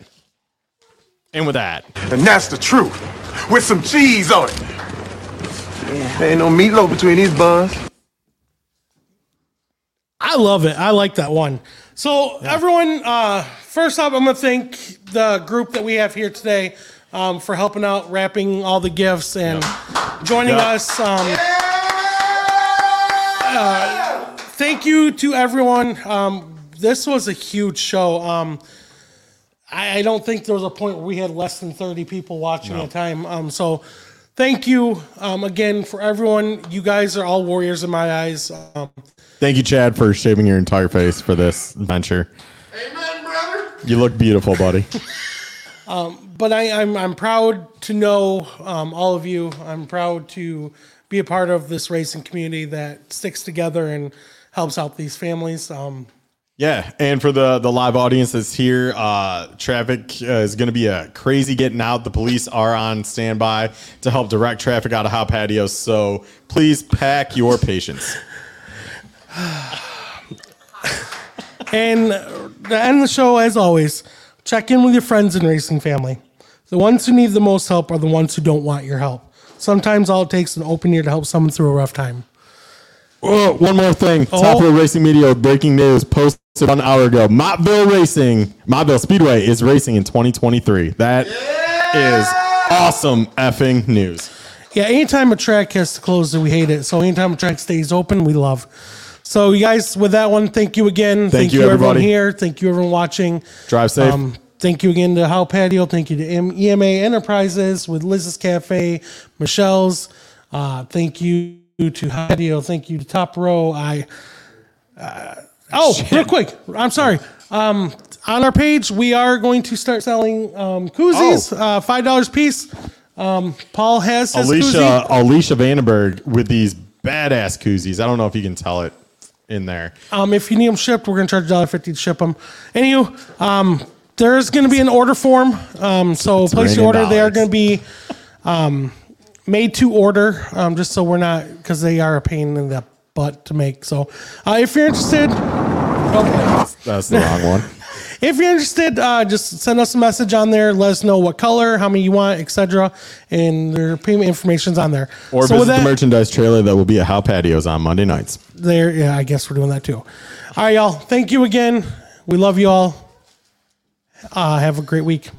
And with that, And that's the truth. With some cheese on it. There ain't no meatloaf between these buns. I love it. I like that one. So everyone, uh, first off, I'm gonna thank the group that we have here today um, for helping out, wrapping all the gifts, and joining Yep. us. Um, uh, thank you to everyone. Um, this was a huge show. Um, I, I don't think there was a point where we had less than 30 people watching at a time. Um, so thank you um, again for everyone. You guys are all warriors in my eyes. Um, thank you, Chad, for shaving your entire face for this venture. Amen, brother. You look beautiful, buddy. but I, I'm I'm proud to know um, all of you. I'm proud to be a part of this racing community that sticks together and helps out these families. Um, Yeah, and for the the live audience that's here, uh, traffic uh, is going to be a crazy getting out. The police are on standby to help direct traffic out of Howe Patios, so please pack your patience. and to end the show, as always, check in with your friends and racing family. The ones who need the most help are the ones who don't want your help. Sometimes all it takes is an open ear to help someone through a rough time. Oh, one more thing. Oh. Top Row Racing Media breaking news posted an hour ago. Mottville Racing, Mottville Speedway is racing in 2023. That is awesome effing news. Yeah, anytime a track has to close, we hate it. So anytime a track stays open, we love. So you guys, with that one, thank you again. Thank, you, everyone everybody. here. Thank you everyone watching. Drive safe. Um, thank you again to Howe Patio. Thank you to M- EMA Enterprises with Liz's Cafe, Michelle's. Uh, thank you to Howe Patio. Thank you to Top Row. I. Uh, oh, real quick. I'm sorry. Um, on our page, we are going to start selling um, koozies, Oh. uh, five dollars piece. Um, Paul has his Alicia koozie. Alicia Vandenberg with these badass koozies. I don't know if you can tell it in there. Um, if you need them shipped, we're gonna charge $1.50 to ship them. Anywho, um, there's gonna be an order form. Um, so place your order. They are dollars. gonna be um, made to order, um, just so we're not because they are a pain in the butt to make. So uh, if you're interested, oh, That's the wrong one. if you're interested, uh, just send us a message on there. Let us know what color, how many you want, etc. And their payment information's on there. Or so visit that, the merchandise trailer that will be at Howe Patios on Monday nights. there, yeah, I guess we're doing that too. All right, y'all. Thank you again. We love you all. Uh, have a great week.